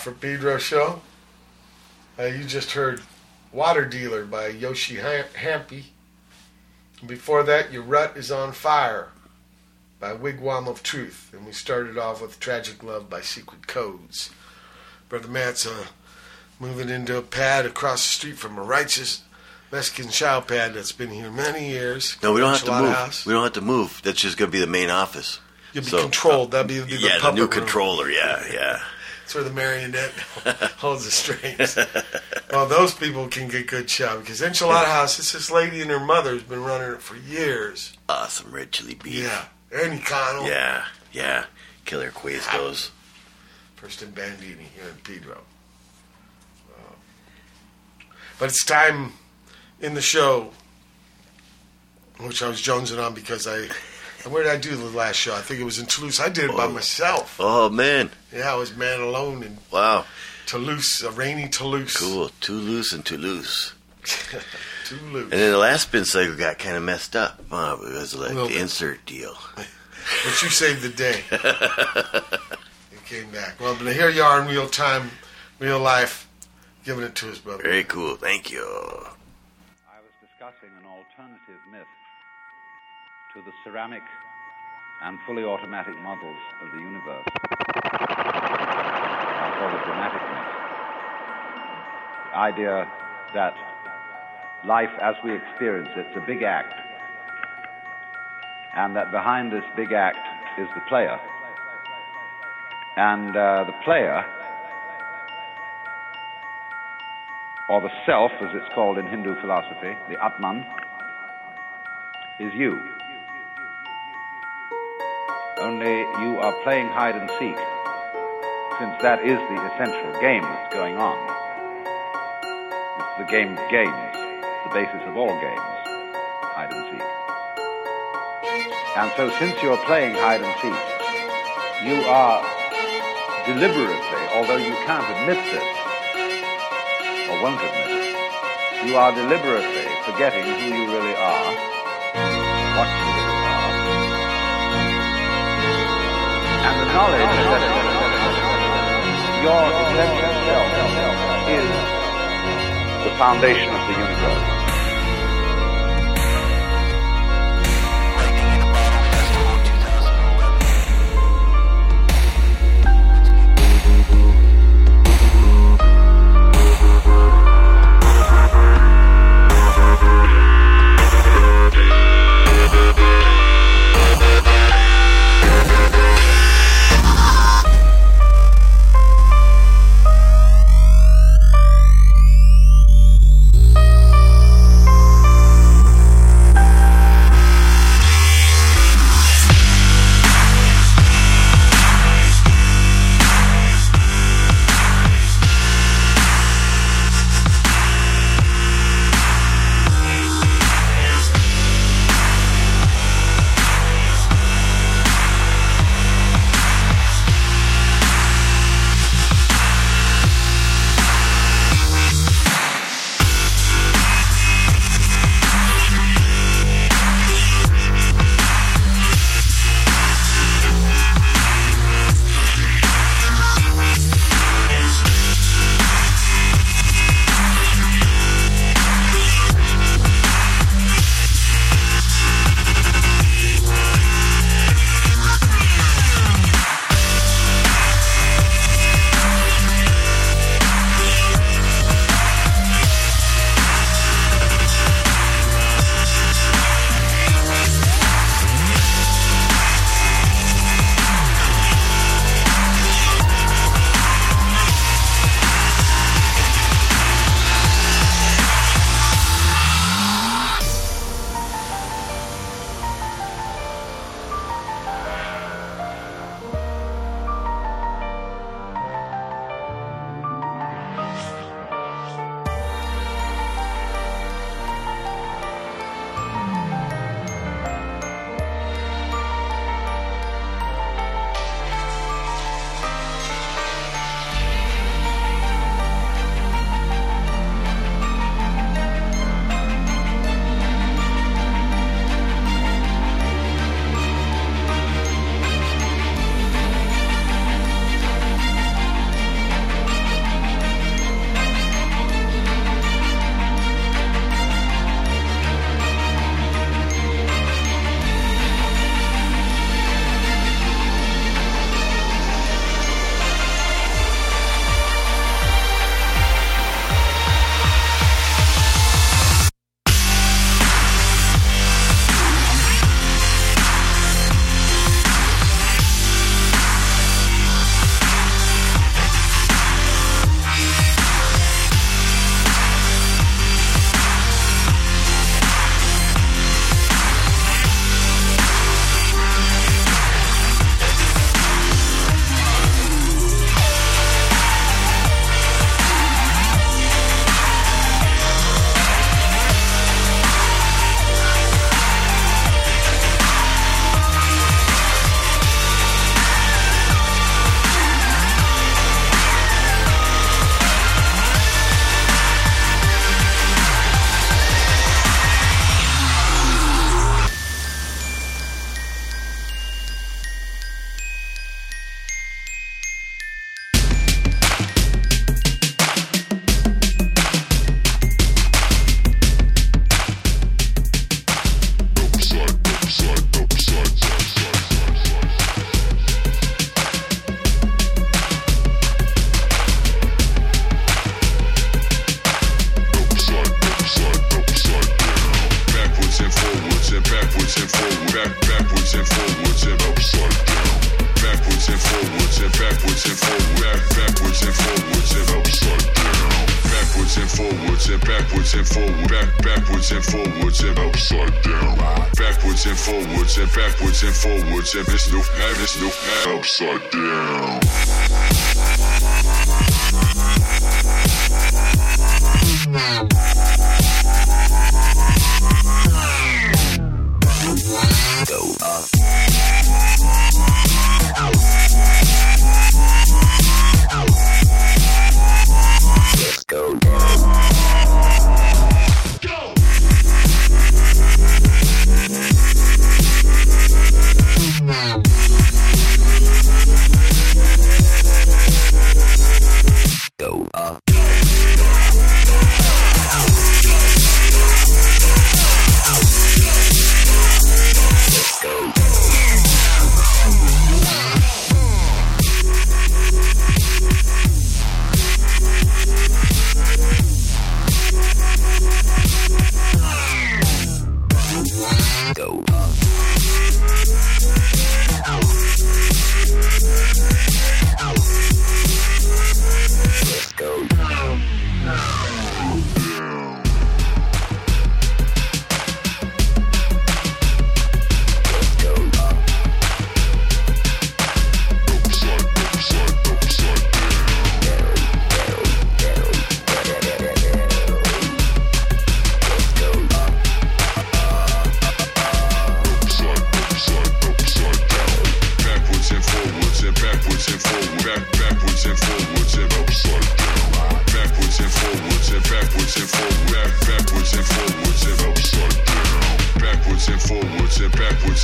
From Pedro show. Uh, you just heard Water Dealer by Yoshi Ham- Hampi. Before that, Your Rut is on Fire by Wigwam of Truth. And we started off with Tragic Love by Secret Codes. Brother Matt's uh, moving into a pad across the street from a righteous Mexican chow pad that's been here many years. No, we don't have to move. House. We don't have to move. That's just going to be the main office. You'll be So- controlled. That'll be, be the yeah, the new room. controller. Yeah, yeah. That's where the marionette holds the strings. well, those people can get good chow because Enchilada House, it's this lady and her mother has been running it for years. Awesome red chili beef. Yeah. Ernie Connell. Yeah, yeah. Killer Quezdos. First in Bandini here in Pedro. Uh, but it's time in the show, which I was jonesing on because I. Where did I do the last show? I think it was in Toulouse. I did it by Oh. myself. Oh man! Yeah, I was man alone in Wow, Toulouse, a rainy Toulouse. cool. Too loose and. Too loose. And then the last spin cycle got kind of messed up uh, because of like the bit. insert deal. But you saved the day. you came back. Well, but here you are in real time, real life, giving it to us, brother. Very cool. Thank you. To the ceramic and fully automatic models of the universe. I call it dramatic myth. The idea that life as we experience it is a big act, and that behind this big act is the player. And uh, the player or the self, as it's called in Hindu philosophy, the Atman, is you. Only you are playing hide and seek, since that is the essential game that's going on. It's the game of games, the basis of all games, hide and seek. And so, since you're playing hide and seek, you are deliberately, although you can't admit this, or won't admit it, you are deliberately forgetting who you really are, what you really knowledge that your essential self is the foundation of the universe.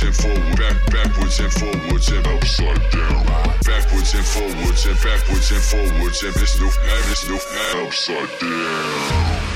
backwards and forward, back backwards and forwards and upside down. Backwards and forwards and backwards and forwards and it's no, it's no, upside down.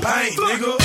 Paint, nigga.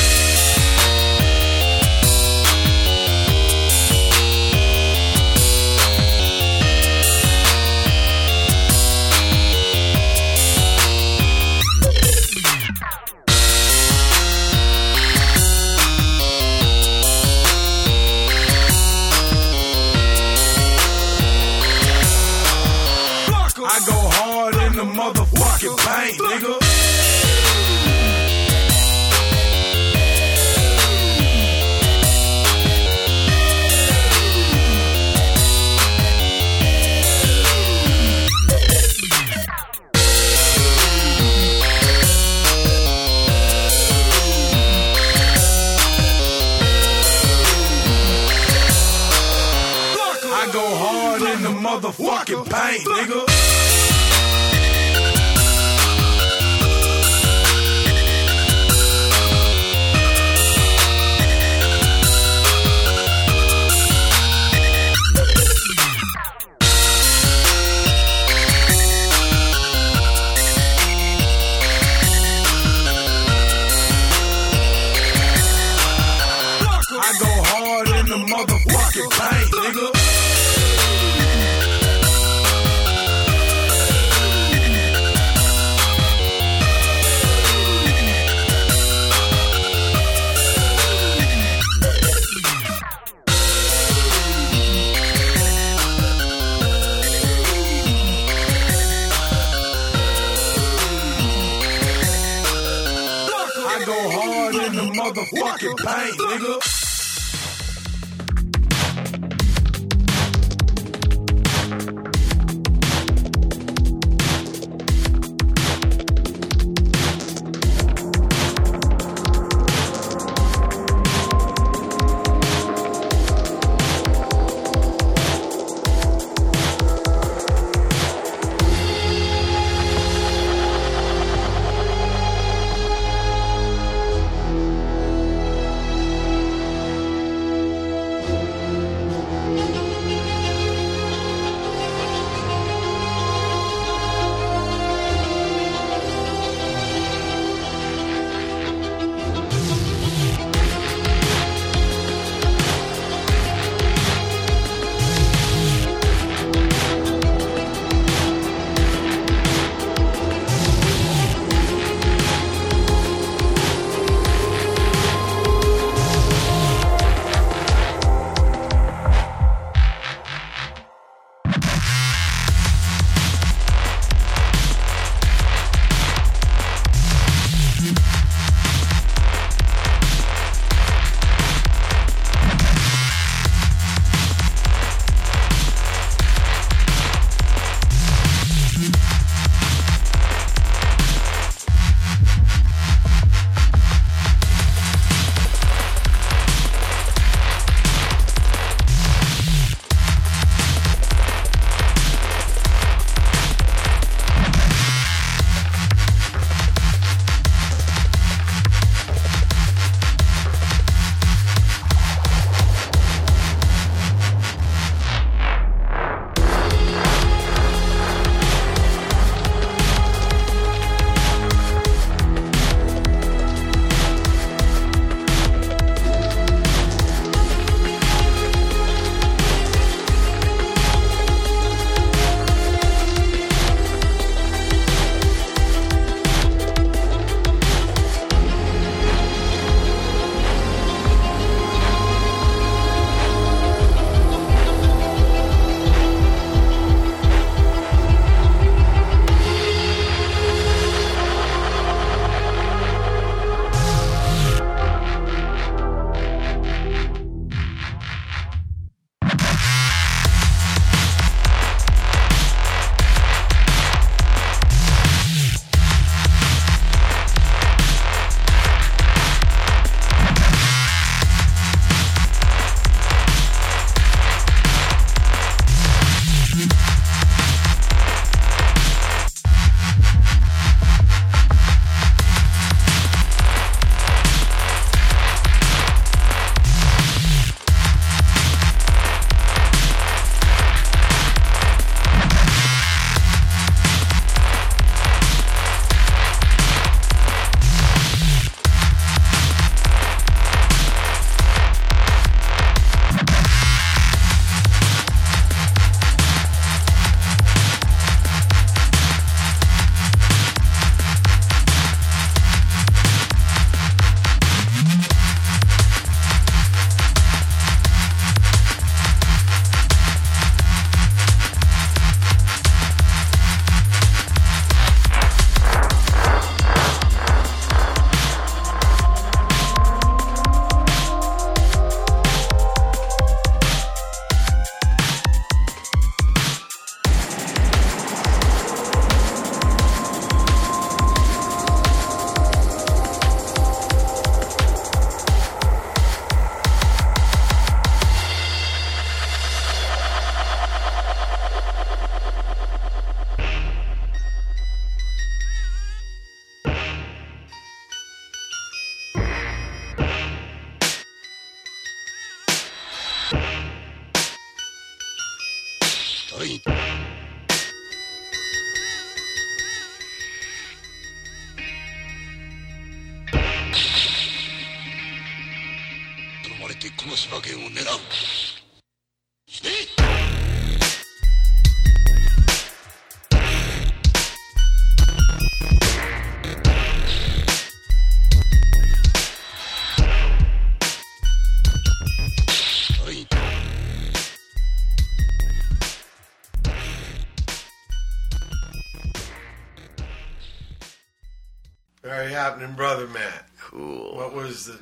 Happening, brother Matt. Cool. What was the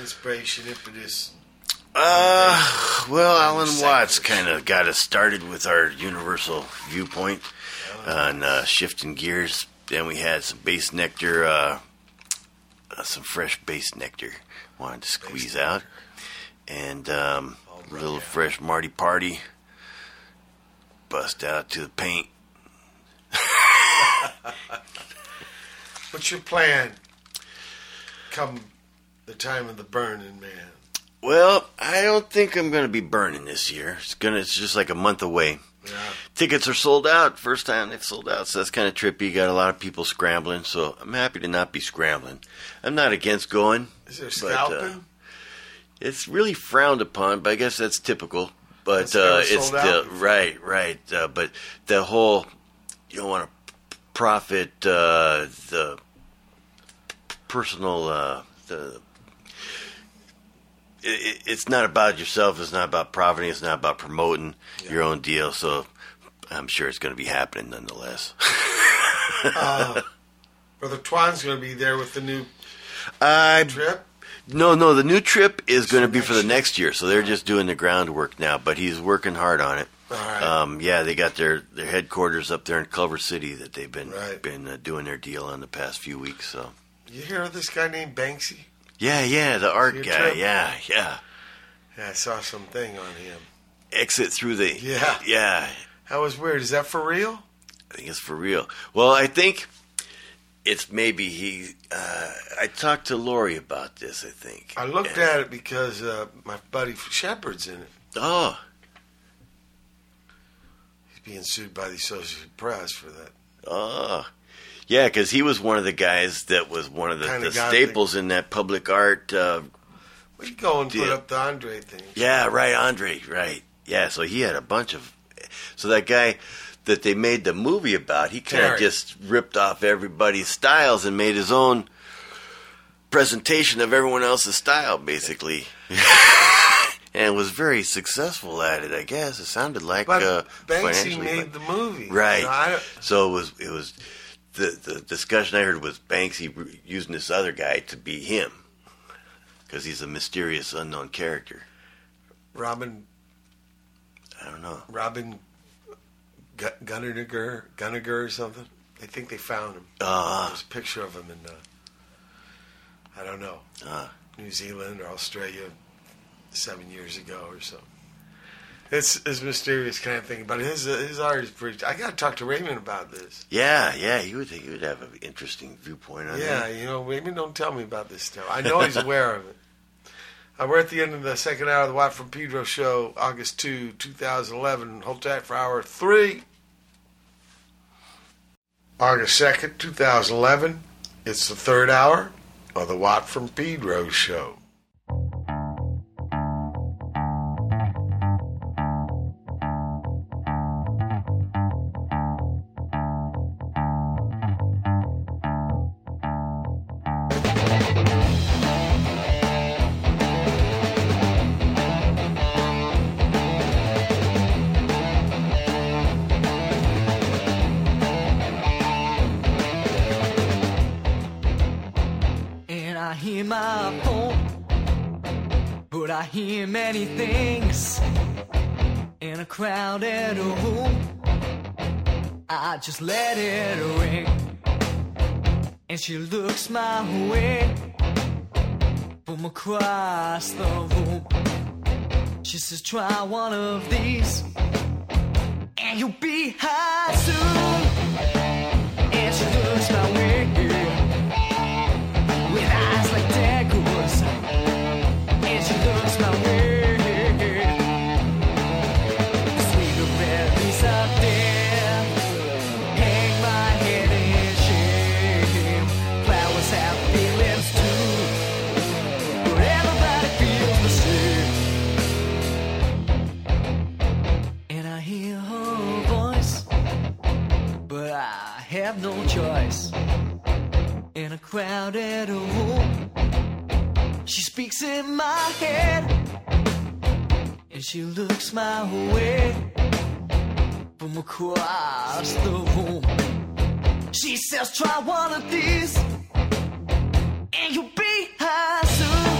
inspiration, impetus? Uh, well, Alan Watts kind of got us started with our universal viewpoint on uh, shifting gears. Then we had some Bassnectar, uh, uh, some fresh Bassnectar wanted to squeeze out, and um, a little fresh Marty Party. Bust out to the paint. What's your plan? Come the time of the burning, man. Well, I don't think I'm going to be burning this year. It's gonna. It's just like a month away. Yeah. Tickets are sold out. First time they've sold out, so that's kind of trippy. Got a lot of people scrambling, so I'm happy to not be scrambling. I'm not against going. Is there but, uh, scalping? it's really frowned upon, but I guess that's typical. But That's uh, it's the right, right. Uh, but the whole you don't want to profit uh, the personal uh, the. It, it- it's not about yourself. It's not about profiting. It's not about promoting your own deal. So I'm sure it's going to be happening nonetheless. uh, Brother Twan's going to be there with the new I trip. No, no, the new trip is going to be for the next year, so they're just doing the groundwork now. But he's working hard on it. Right. Um, yeah, they got their, their headquarters up there in Culver City that they've been Right. been uh, doing their deal on the past few weeks. So You hear of this guy named Banksy? yeah, yeah, the art guy, trip? yeah, yeah. Yeah, I saw something on him. Exit through the Yeah. yeah. That was weird. Is that for real? I think it's for real. Well, I think it's maybe he. Uh, I talked to Lori about this. I think I looked And- at it because uh, my buddy Shepard's in it. Oh, being sued by the Associated Press for that. Oh, yeah, because he was one of the guys that was one of the, the staples in that public art. Uh, We go and put up the Andre thing. yeah, right, Andre, right. Yeah, so he had a bunch of. So that guy that they made the movie about, he kind of just ripped off everybody's styles and made his own presentation of everyone else's style, basically. and was very successful at it, I guess. It sounded like But uh, Banksy made the movie. Right. You know, so it was it was the the discussion I heard was Banksy using this other guy to be him because he's a mysterious unknown character. Robin I don't know. Robin Gu- Gunniger, Gunniger or something. They think they found him. Ah. There's a picture of him in, uh, I don't know, Ah. New Zealand or Australia seven years ago or so. It's it's mysterious kind of thing, but his his art is pretty. I got to talk to Raymond about this. Yeah, yeah, he would think he would have an interesting viewpoint on it. Yeah, that. you know, Raymond don't tell me about this stuff. I know he's aware of it. Uh, we're at the end of the second hour of the Watt from Pedro show, August 2, 2011. Hold tight for hour three. August 2nd, 2011. It's the third hour of the Watt from Pedro show. Just let it ring, and she looks my way from across the room. She says, "Try one of these, and you'll be high soon." And she looks have no choice in a crowded room. She speaks in my head and she looks my way from across the room. She says, Try one of these and you'll be high soon.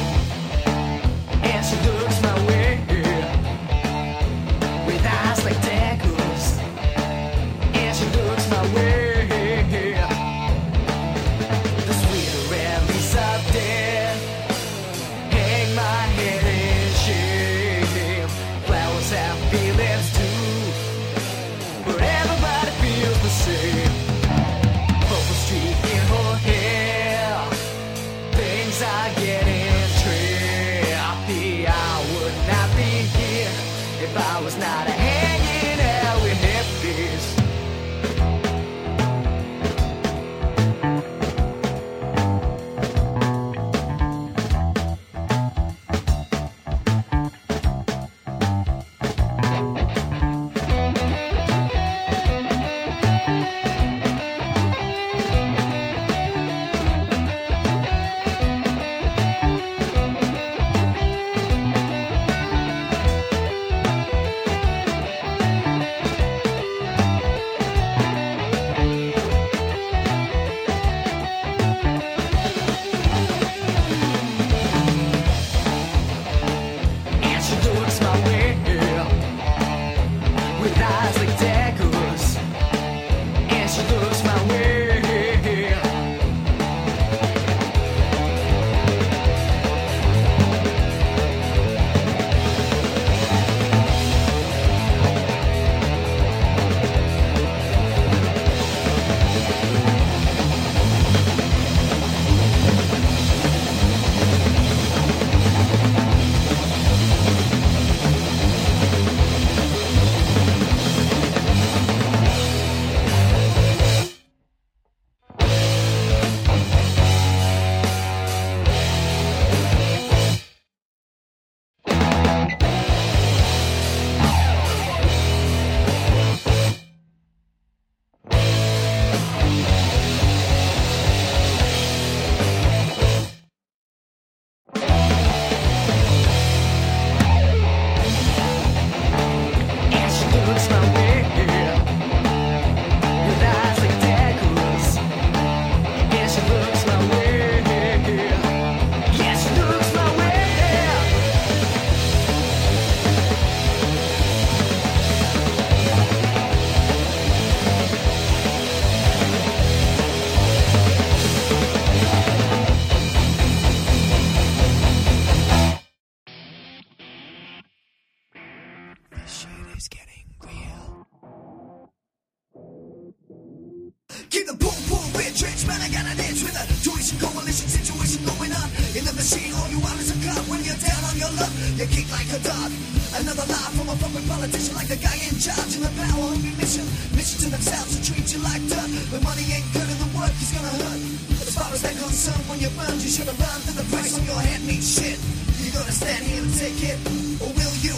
As far as they're concerned, when you're burned, you should have run that the price on your head means shit. You gonna stand here and take it, or will you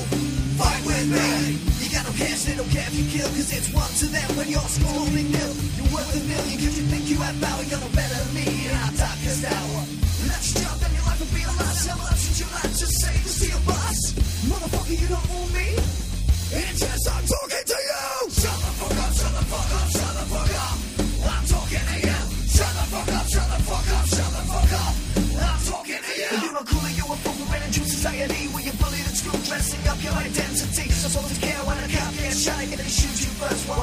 fight with me? You got no cash, they don't care if you kill, cause it's one to them when you're scoring nil. You're worth a million, cause you think you have power, you're no better than me in our darkest hour. Let's jump, then your life will be a lot. Much would you like to this to your boss? Motherfucker, you don't own me.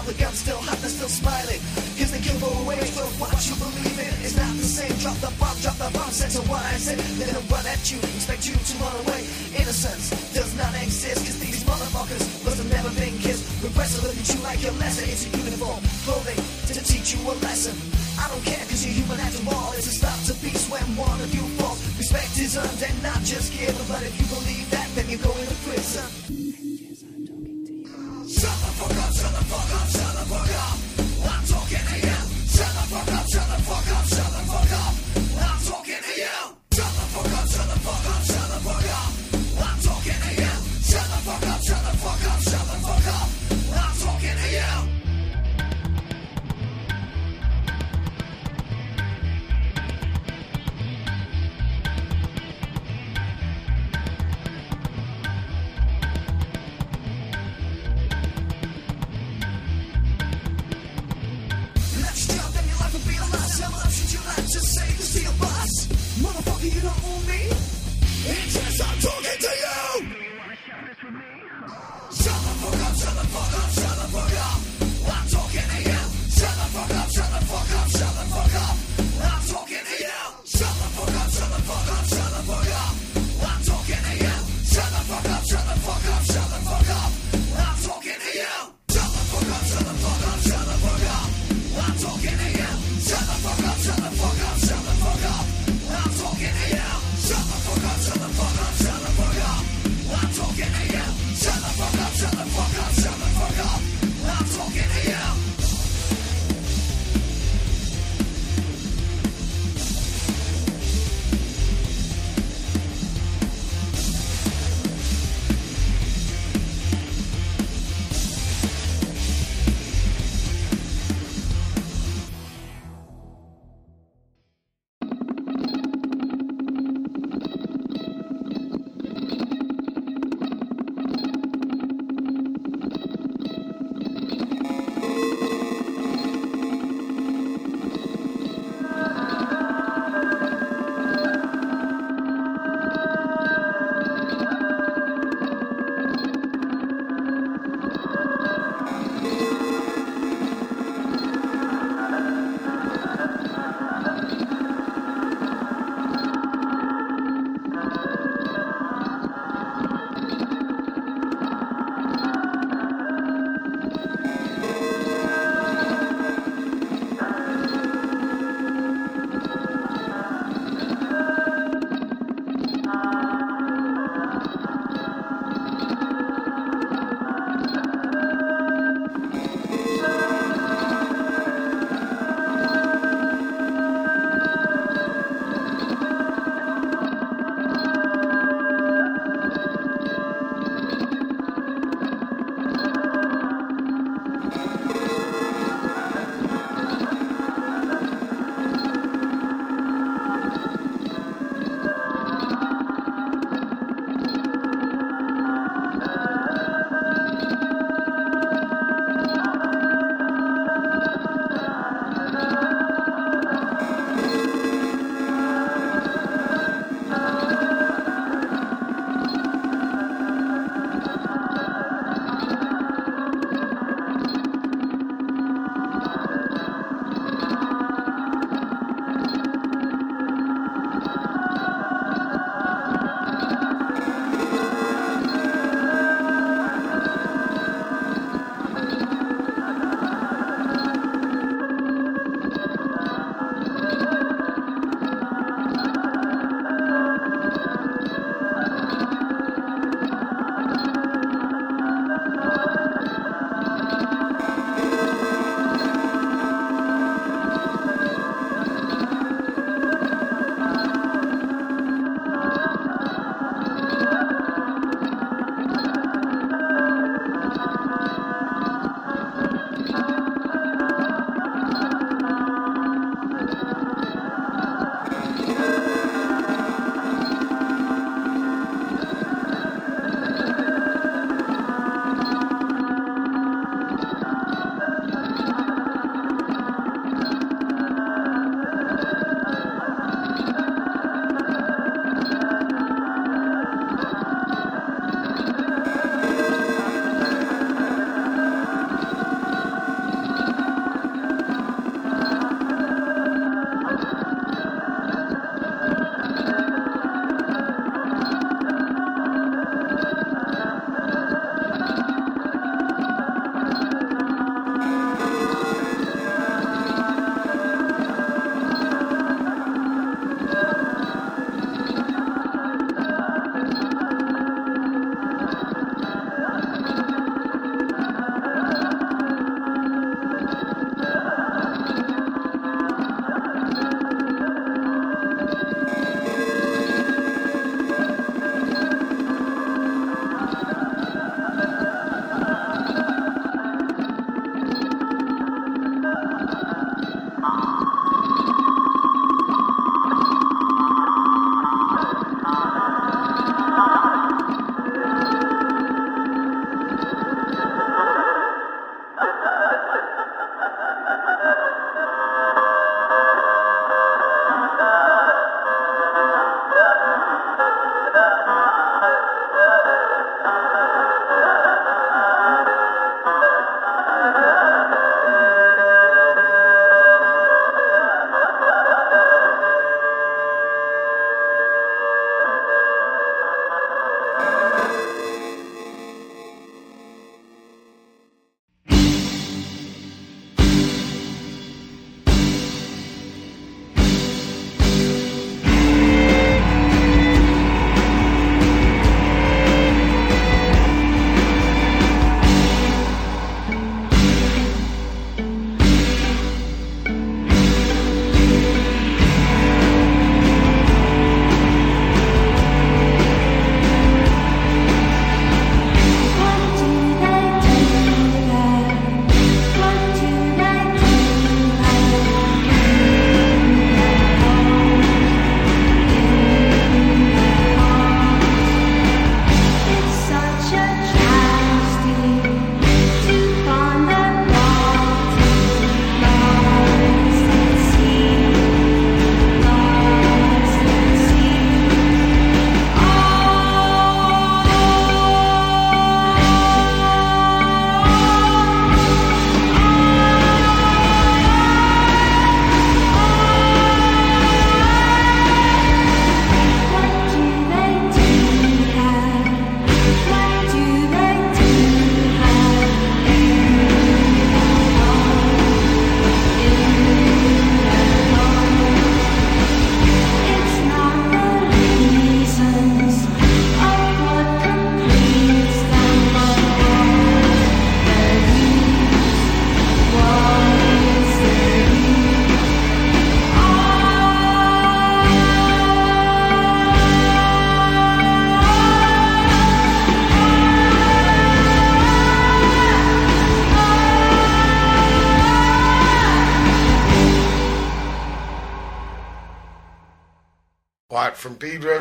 The gun's still hot, they're still smiling. Cause they kill for what you believe in is not the same. Drop the bomb, drop the bomb, censor what I say. They don't run at you, expect you to run away. Innocence does not exist, cause these motherfuckers must have never been kissed. Repressive look at you like you're lesser. It's a uniform, clothing to teach you a lesson. I don't care cause you're human after all. It's a stop to peace when one of you falls. Respect is earned and not just given. But if you believe that, then you're going to prison. Shut the fuck up, shut the fuck up,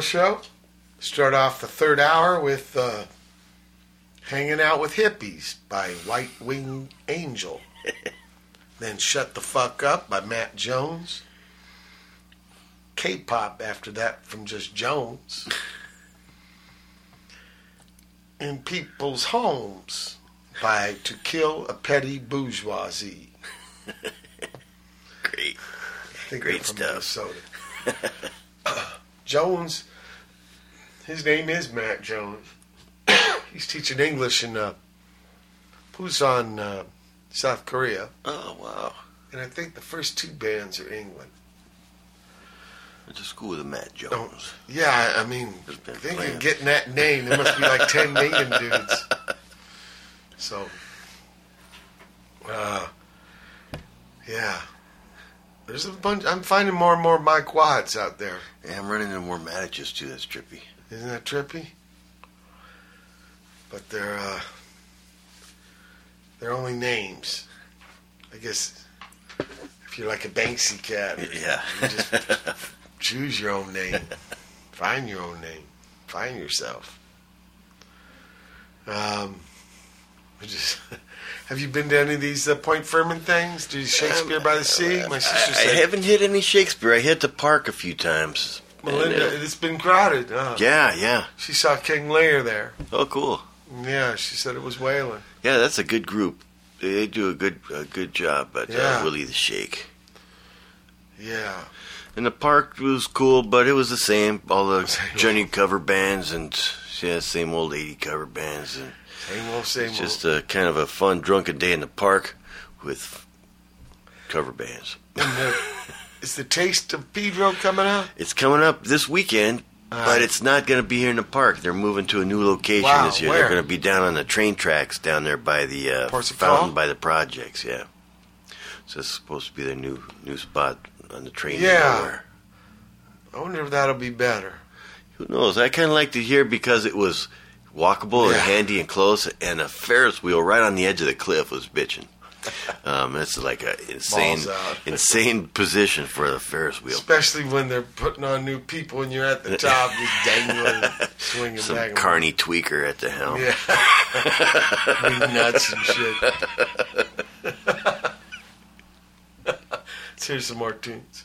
show. Start off the third hour with uh, Hanging Out with Hippies by White Winged Angel. then Shut the Fuck Up by Matt Jones. K pop after that from just Jones. In People's Homes by To Kill a Petty Bourgeoisie. Great. I think Great stuff. Minnesota. Jones, his name is Matt Jones. He's teaching English in uh, Busan, uh, South Korea. Oh wow! And I think the first two bands are England. It's a school with a Matt Jones. Yeah, I mean, thinking of getting that name, there must be like 10 million dudes. So, uh, yeah. There's a bunch, I'm finding more and more Mike Watts out there. Yeah, I'm running into more Matages too. That's trippy. Isn't that trippy? But they're, uh, they're only names. I guess if you're like a Banksy cat, Yeah. you just choose your own name. Find your own name. Find yourself. Um, just have you been to any of these uh, Point Fermin things? Do you Shakespeare by the Sea? My sister I, I said haven't hit any Shakespeare. I hit the park a few times. Melinda. And, uh, It's been crowded. Huh? yeah, yeah. She saw King Lear there. Oh, cool. Yeah, she said it was wailing. Yeah, that's a good group. They, do a good a good job. But Yeah. uh, Willie the Shake. Yeah. And the park was cool, but it was the same. All the Johnny cover bands and yeah, same old eighty cover bands, and Same old, same it's just a kind of a fun drunken day in the park with cover bands. And the, is the taste of Pedro coming out? It's coming up this weekend, Uh, but it's not going to be here in the park. They're moving to a new location Wow, this year. where? They're going to be down on the train tracks down there by the uh, fountain by the projects. Yeah, so it's supposed to be their new new spot on the train. Yeah. I wonder if that'll be better. Who knows? I kind of liked it here because it was walkable and handy and close, and a Ferris wheel right on the edge of the cliff was bitching. Um, it's like an insane, insane position for the Ferris wheel. Especially when they're putting on new people and you're at the top, just dangling, swinging Some back. and carny tweaker at the helm. Yeah. Nuts and shit. Let's hear some more tunes.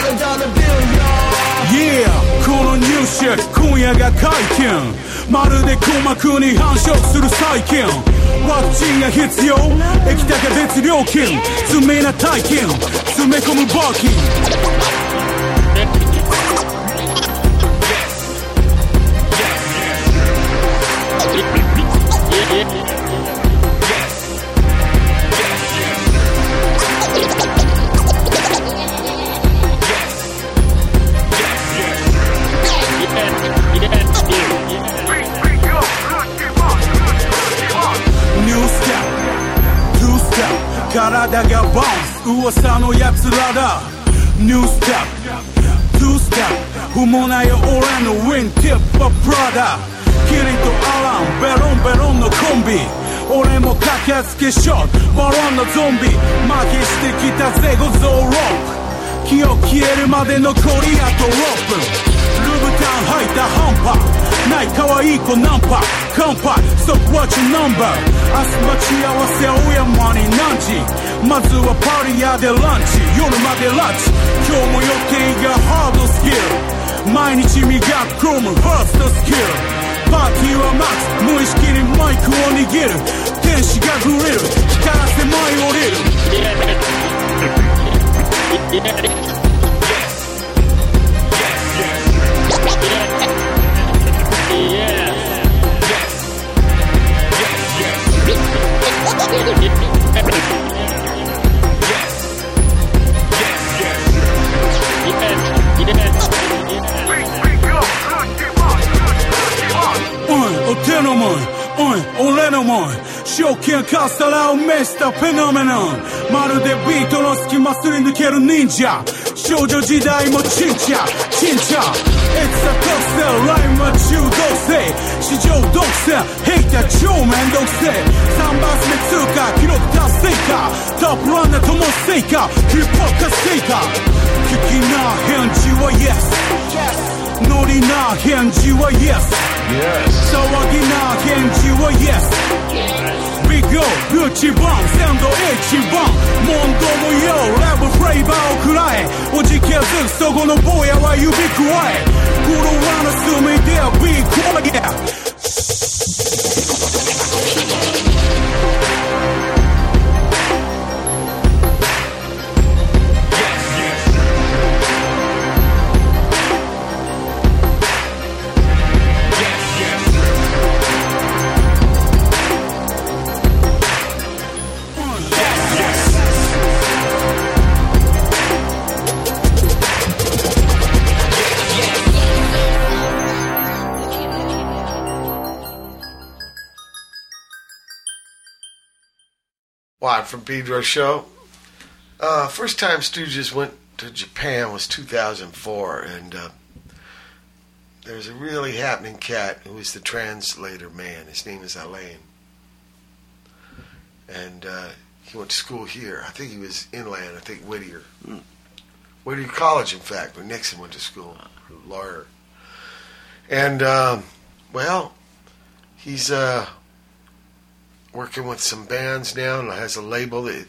Dollar, dollar bill, Yeah このニューシェ今夜が解禁。まるで鼓膜に繁殖する細菌ワクチンが必要。液体が別料金。詰めな大金。詰め込むバーキン噂のやつらだ。New step, two step. 不もない俺のウィンティップはプラダキリとアランベロンベロンのコンビ。俺も駆けつけショット。バロンのゾンビ。負けしてきたぜゴゾーロック。気を消えるまで残りあと6分。ルブタン履いた半端ない可愛い子ナンパ乾杯 Stop watch your number 明日待ち合わせ青山に何時まずはパリアでランチ夜までランチ今日も予定がハードスキル毎日磨くクロムファーストスキルパーティーはマックス無意識にマイクを握る天使がグリル光らせ舞い降りる Oj, och Tenomon, oj, och Lenomon 証券カスタラを召したフェノメノンまるでビートの隙間すり抜ける忍者少女時代もちんちゃちんちゃ It's a tough sell ラインは中毒性市場独占 ヘイター超めんどくせえ3番目通過記録達成かトップランナーとも成果ヒップホップ化成果聞きな返事は Yes ノリな返事は Yes 騒ぎな返事は Yes ビッグビューチバン鮮度一番モンドもよラブフレーバーをくらえおじけずそこの坊やは指くわえフロアの隅ではビー Live from Pedro Show. Uh, first time Stooges went to Japan was 2004, and uh, there's a really happening cat who is the translator man. His name is Alain. And uh, he went to school here. I think he was inland, I think Whittier. Whittier College, in fact, where Nixon went to school, lawyer. And, um, well, he's uh, working with some bands now and has a label that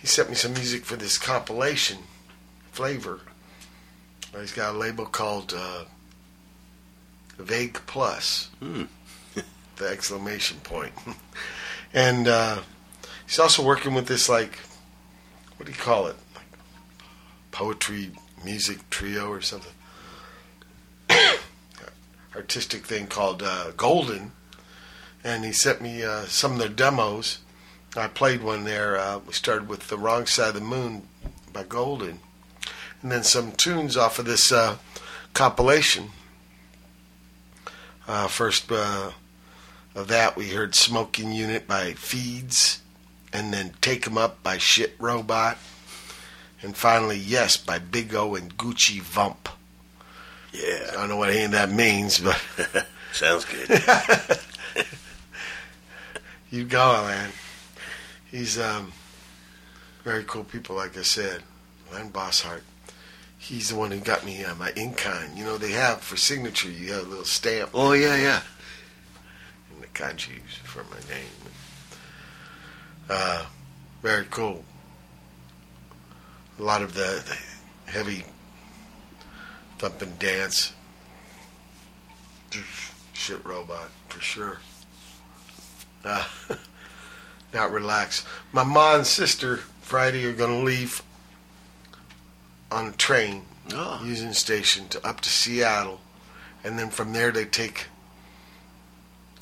he sent me some music for this compilation flavor. He's got a label called uh, Vague Plus, the exclamation point, and uh, he's also working with this like, what do you call it, like poetry music trio or something, artistic thing called uh, Golden and he sent me uh, some of their demos. I played one there. Uh, we started with "The Wrong Side of the Moon" by Golden, and then some tunes off of this uh, compilation. Uh, first uh, of that, we heard "Smoking Unit" by Feadz, and then "Take 'Em Up" by Shit Robot, And finally, Yes by Big O and Gucci Vump. Yeah. I don't know what any of that means, but Sounds good. you go, man. He's um, very cool people, like I said. Len Bosshart. He's the one who got me uh, my inkan. You know, they have for signature, you have a little stamp. Oh, yeah, yeah. And the kanji for my name. Uh, very cool. A lot of the, the heavy thumping dance. Shit robot, for sure. Uh, not relax. My mom and sister Friday are going to leave on a train Oh. using station to up to Seattle, and then from there they take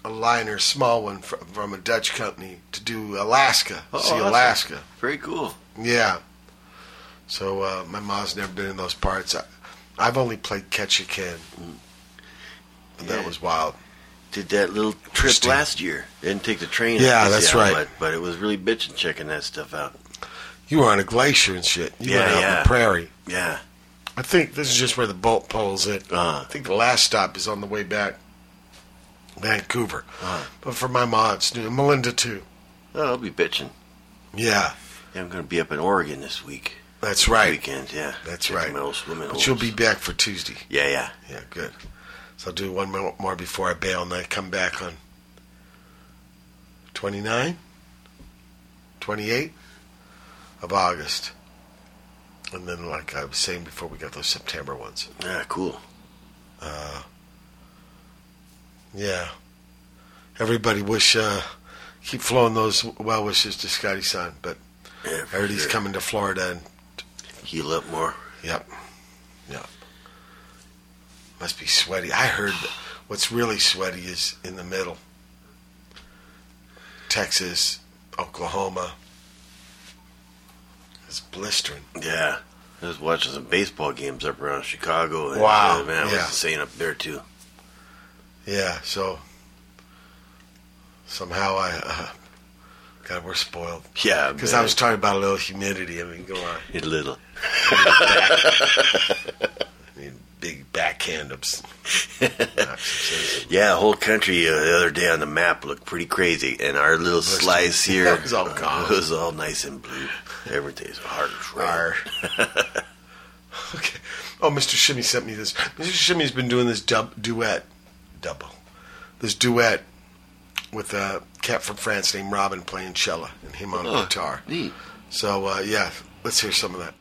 a liner, small one from, from a Dutch company to do Alaska, Oh, see awesome. Alaska. Very cool. Yeah. So uh, my mom's never been in those parts. I, I've only played Ketchikan. But that was wild. Did that little trip last year. Didn't take the train. Yeah, that's right. But, but it was really bitching checking that stuff out. You were on a glacier and shit. You Yeah, went out yeah. the prairie. Yeah. I think this is just where the boat pulls in. Uh, I think the last stop is on the way back, Vancouver. uh, But for my mom, it's new. Melinda too. oh, I'll be bitching. Yeah, Yeah, I'm going to be up in Oregon this week. that's This right. Weekend, yeah. That's Check right. my old swimming But you'll be back for Tuesday. Yeah, yeah. Yeah, good. So I'll do one more, before I bail, and I come back on 29, 28 of August. And then, like I was saying before, we got those September ones. Yeah, cool. Uh, yeah. Everybody wish, uh, keep flowing those well wishes to Scotty Son, but Yeah, I heard he's sure. coming to Florida, and Heal up more. Yep. Yep. Must be sweaty. I heard what's really sweaty is in the middle. Texas, Oklahoma. It's blistering. Yeah. I was watching some baseball games up around Chicago. And, Wow, uh, man, yeah. was insane up there, too. Yeah, so somehow I, uh, God, we're spoiled. Yeah, Because. I was talking about a little humidity. I mean, go on. A little. Big backhand ups. Yeah, whole country uh, the other day on the map looked pretty crazy, and our little slice here was all gone. It was all nice and blue. Everything's hard as Arr. okay. Oh, Mr. Shimmy sent me this. Mr. Shimmy's been doing this dub, duet, double, this duet with a cat from France named Robin playing cello and him on Oh, guitar. neat. So uh, yeah, let's hear some of that.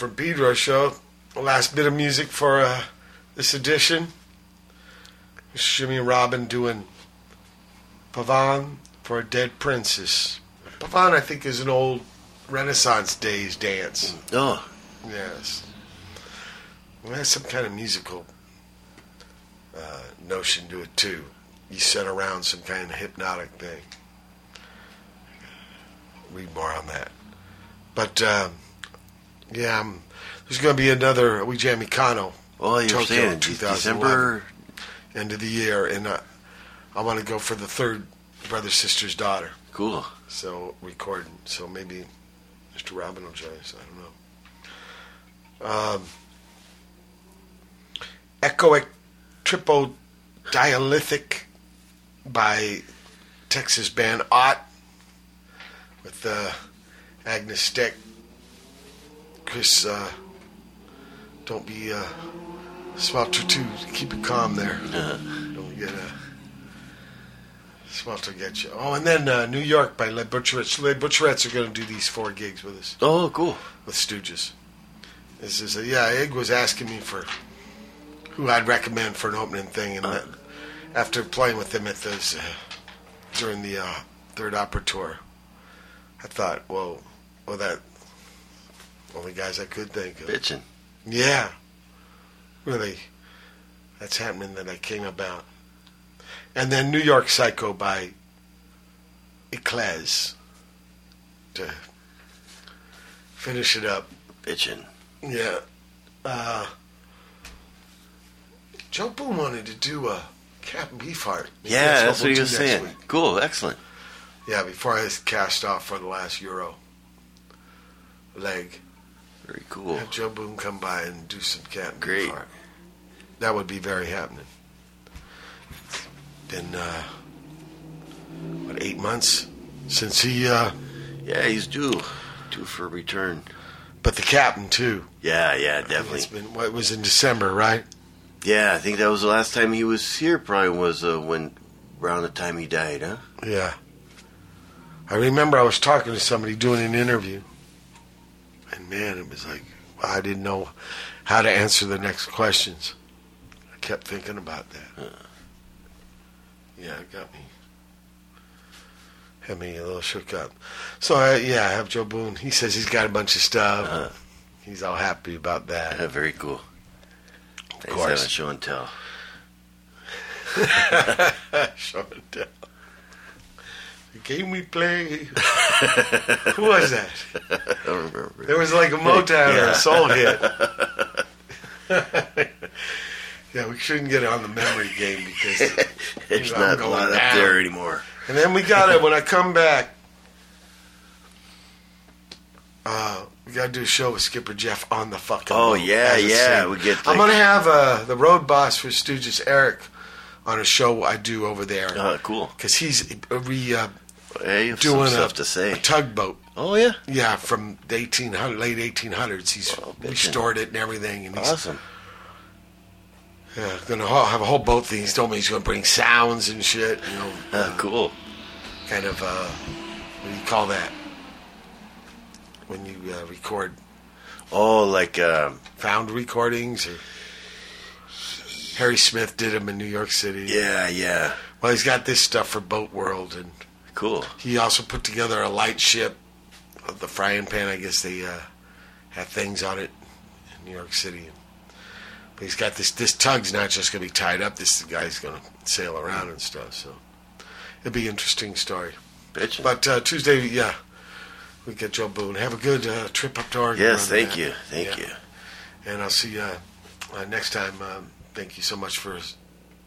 From Pedro show. The last bit of music for uh, this edition. Shimmy and Robin doing Pavane for a Dead Princess. Pavane, I think, is an old Renaissance days dance. Oh, Yes. Well, it has some kind of musical uh, notion to it, too. You set around some kind of hypnotic thing. Read more on that. But, um, yeah, um, there's going to be another We Jam Mikano. Oh, you're saying de- 2011, December? End of the year. And uh, I want to go for the third Brother, Sister's Daughter. Cool. So, recording. So maybe Mr. Robin will join us. I don't know. Um, Echoic Tripodialithic by Texas band Aught with uh, Agnes Steck. Chris, uh, don't be uh, swelter too. Keep it calm there. Don't get a swelter get you. Oh, and then uh, New York by Le Butcherettes. Le Butcherettes are going to do these four gigs with us Oh, cool. with Stooges. This is a, yeah. Egg was asking me for who I'd recommend for an opening thing, and that, after playing with them at those uh, during the uh, third opera tour, I thought, well, well, that only guys I could think of. Bitchin'. Yeah, really, that's happening that I came about. And then New York Psycho by Eklez to finish it up. Bitchin'. Yeah. Uh, Joe Boone wanted to do a Captain Beefheart. Maybe Yeah, that's what we'll he was saying. week. Cool, excellent. Yeah, before I was cast off for the last Euro leg. Very cool. Have Joe Boone come by and do some Captain Great. Beefheart. That would be very happening. Been, uh, what, eight months since he, uh, Yeah, he's due. Due for return. but the captain too. Yeah, yeah, It's definitely. been, what, it was in December, right? Yeah, I think that was the last time he was here. Probably was uh, when around the time he died, huh? Yeah. I remember I was talking to somebody doing an interview, man, it was like I didn't know how to answer the next questions. I kept thinking about that. Yeah, it got me. Had me a little shook up. So, uh, yeah, I have Joe Boone. He says he's got a bunch of stuff. he's all happy about that. Very cool. Of course. having show and tell. Show and tell. The game we play. Who was that? I don't remember. There was like a Motown or a soul hit. yeah, we shouldn't get on the memory game because It's you know, not a lot up down. there anymore. And then we got it when I come back. Uh, we got to do a show with Skipper Jeff on the fucking. Oh, yeah, yeah, singer. we get, I'm gonna have uh, the road boss for Stooges, Eric, on a show I do over there. Oh, cool. Because he's uh, re uh, Hey, you have some doing a, stuff to say. a tugboat. Oh yeah. Yeah, from the 1800 late 1800s. He's Oh, restored it and everything. And he's Awesome. yeah, gonna have a whole boat thing. He's told me he's gonna bring sounds and shit. You know, Uh, cool. kind of uh, what do you call that when you uh, record Oh, like um, found recordings? Or Harry Smith did them in New York City. yeah, yeah. Well, he's got this stuff for Boat World, and Cool. he also put together a light ship, the frying pan. I guess they uh, have things on it in New York City. But he's got this. This tug's not just going to be tied up. This guy's going to sail around and stuff. So it'll be an interesting story. Bitch. But uh, Tuesday, yeah, we get Joe Boone. Have a good uh, trip up to Oregon. Yes, thank that. you, thank Yeah. you. And I'll see you uh, next time. Um, thank you so much for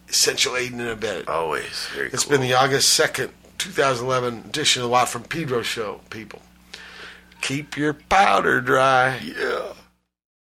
essential aid and abetting. Always very It's cool. been the August 2nd, 2011 edition of the Watt from Pedro show, people. Keep your powder dry. yeah.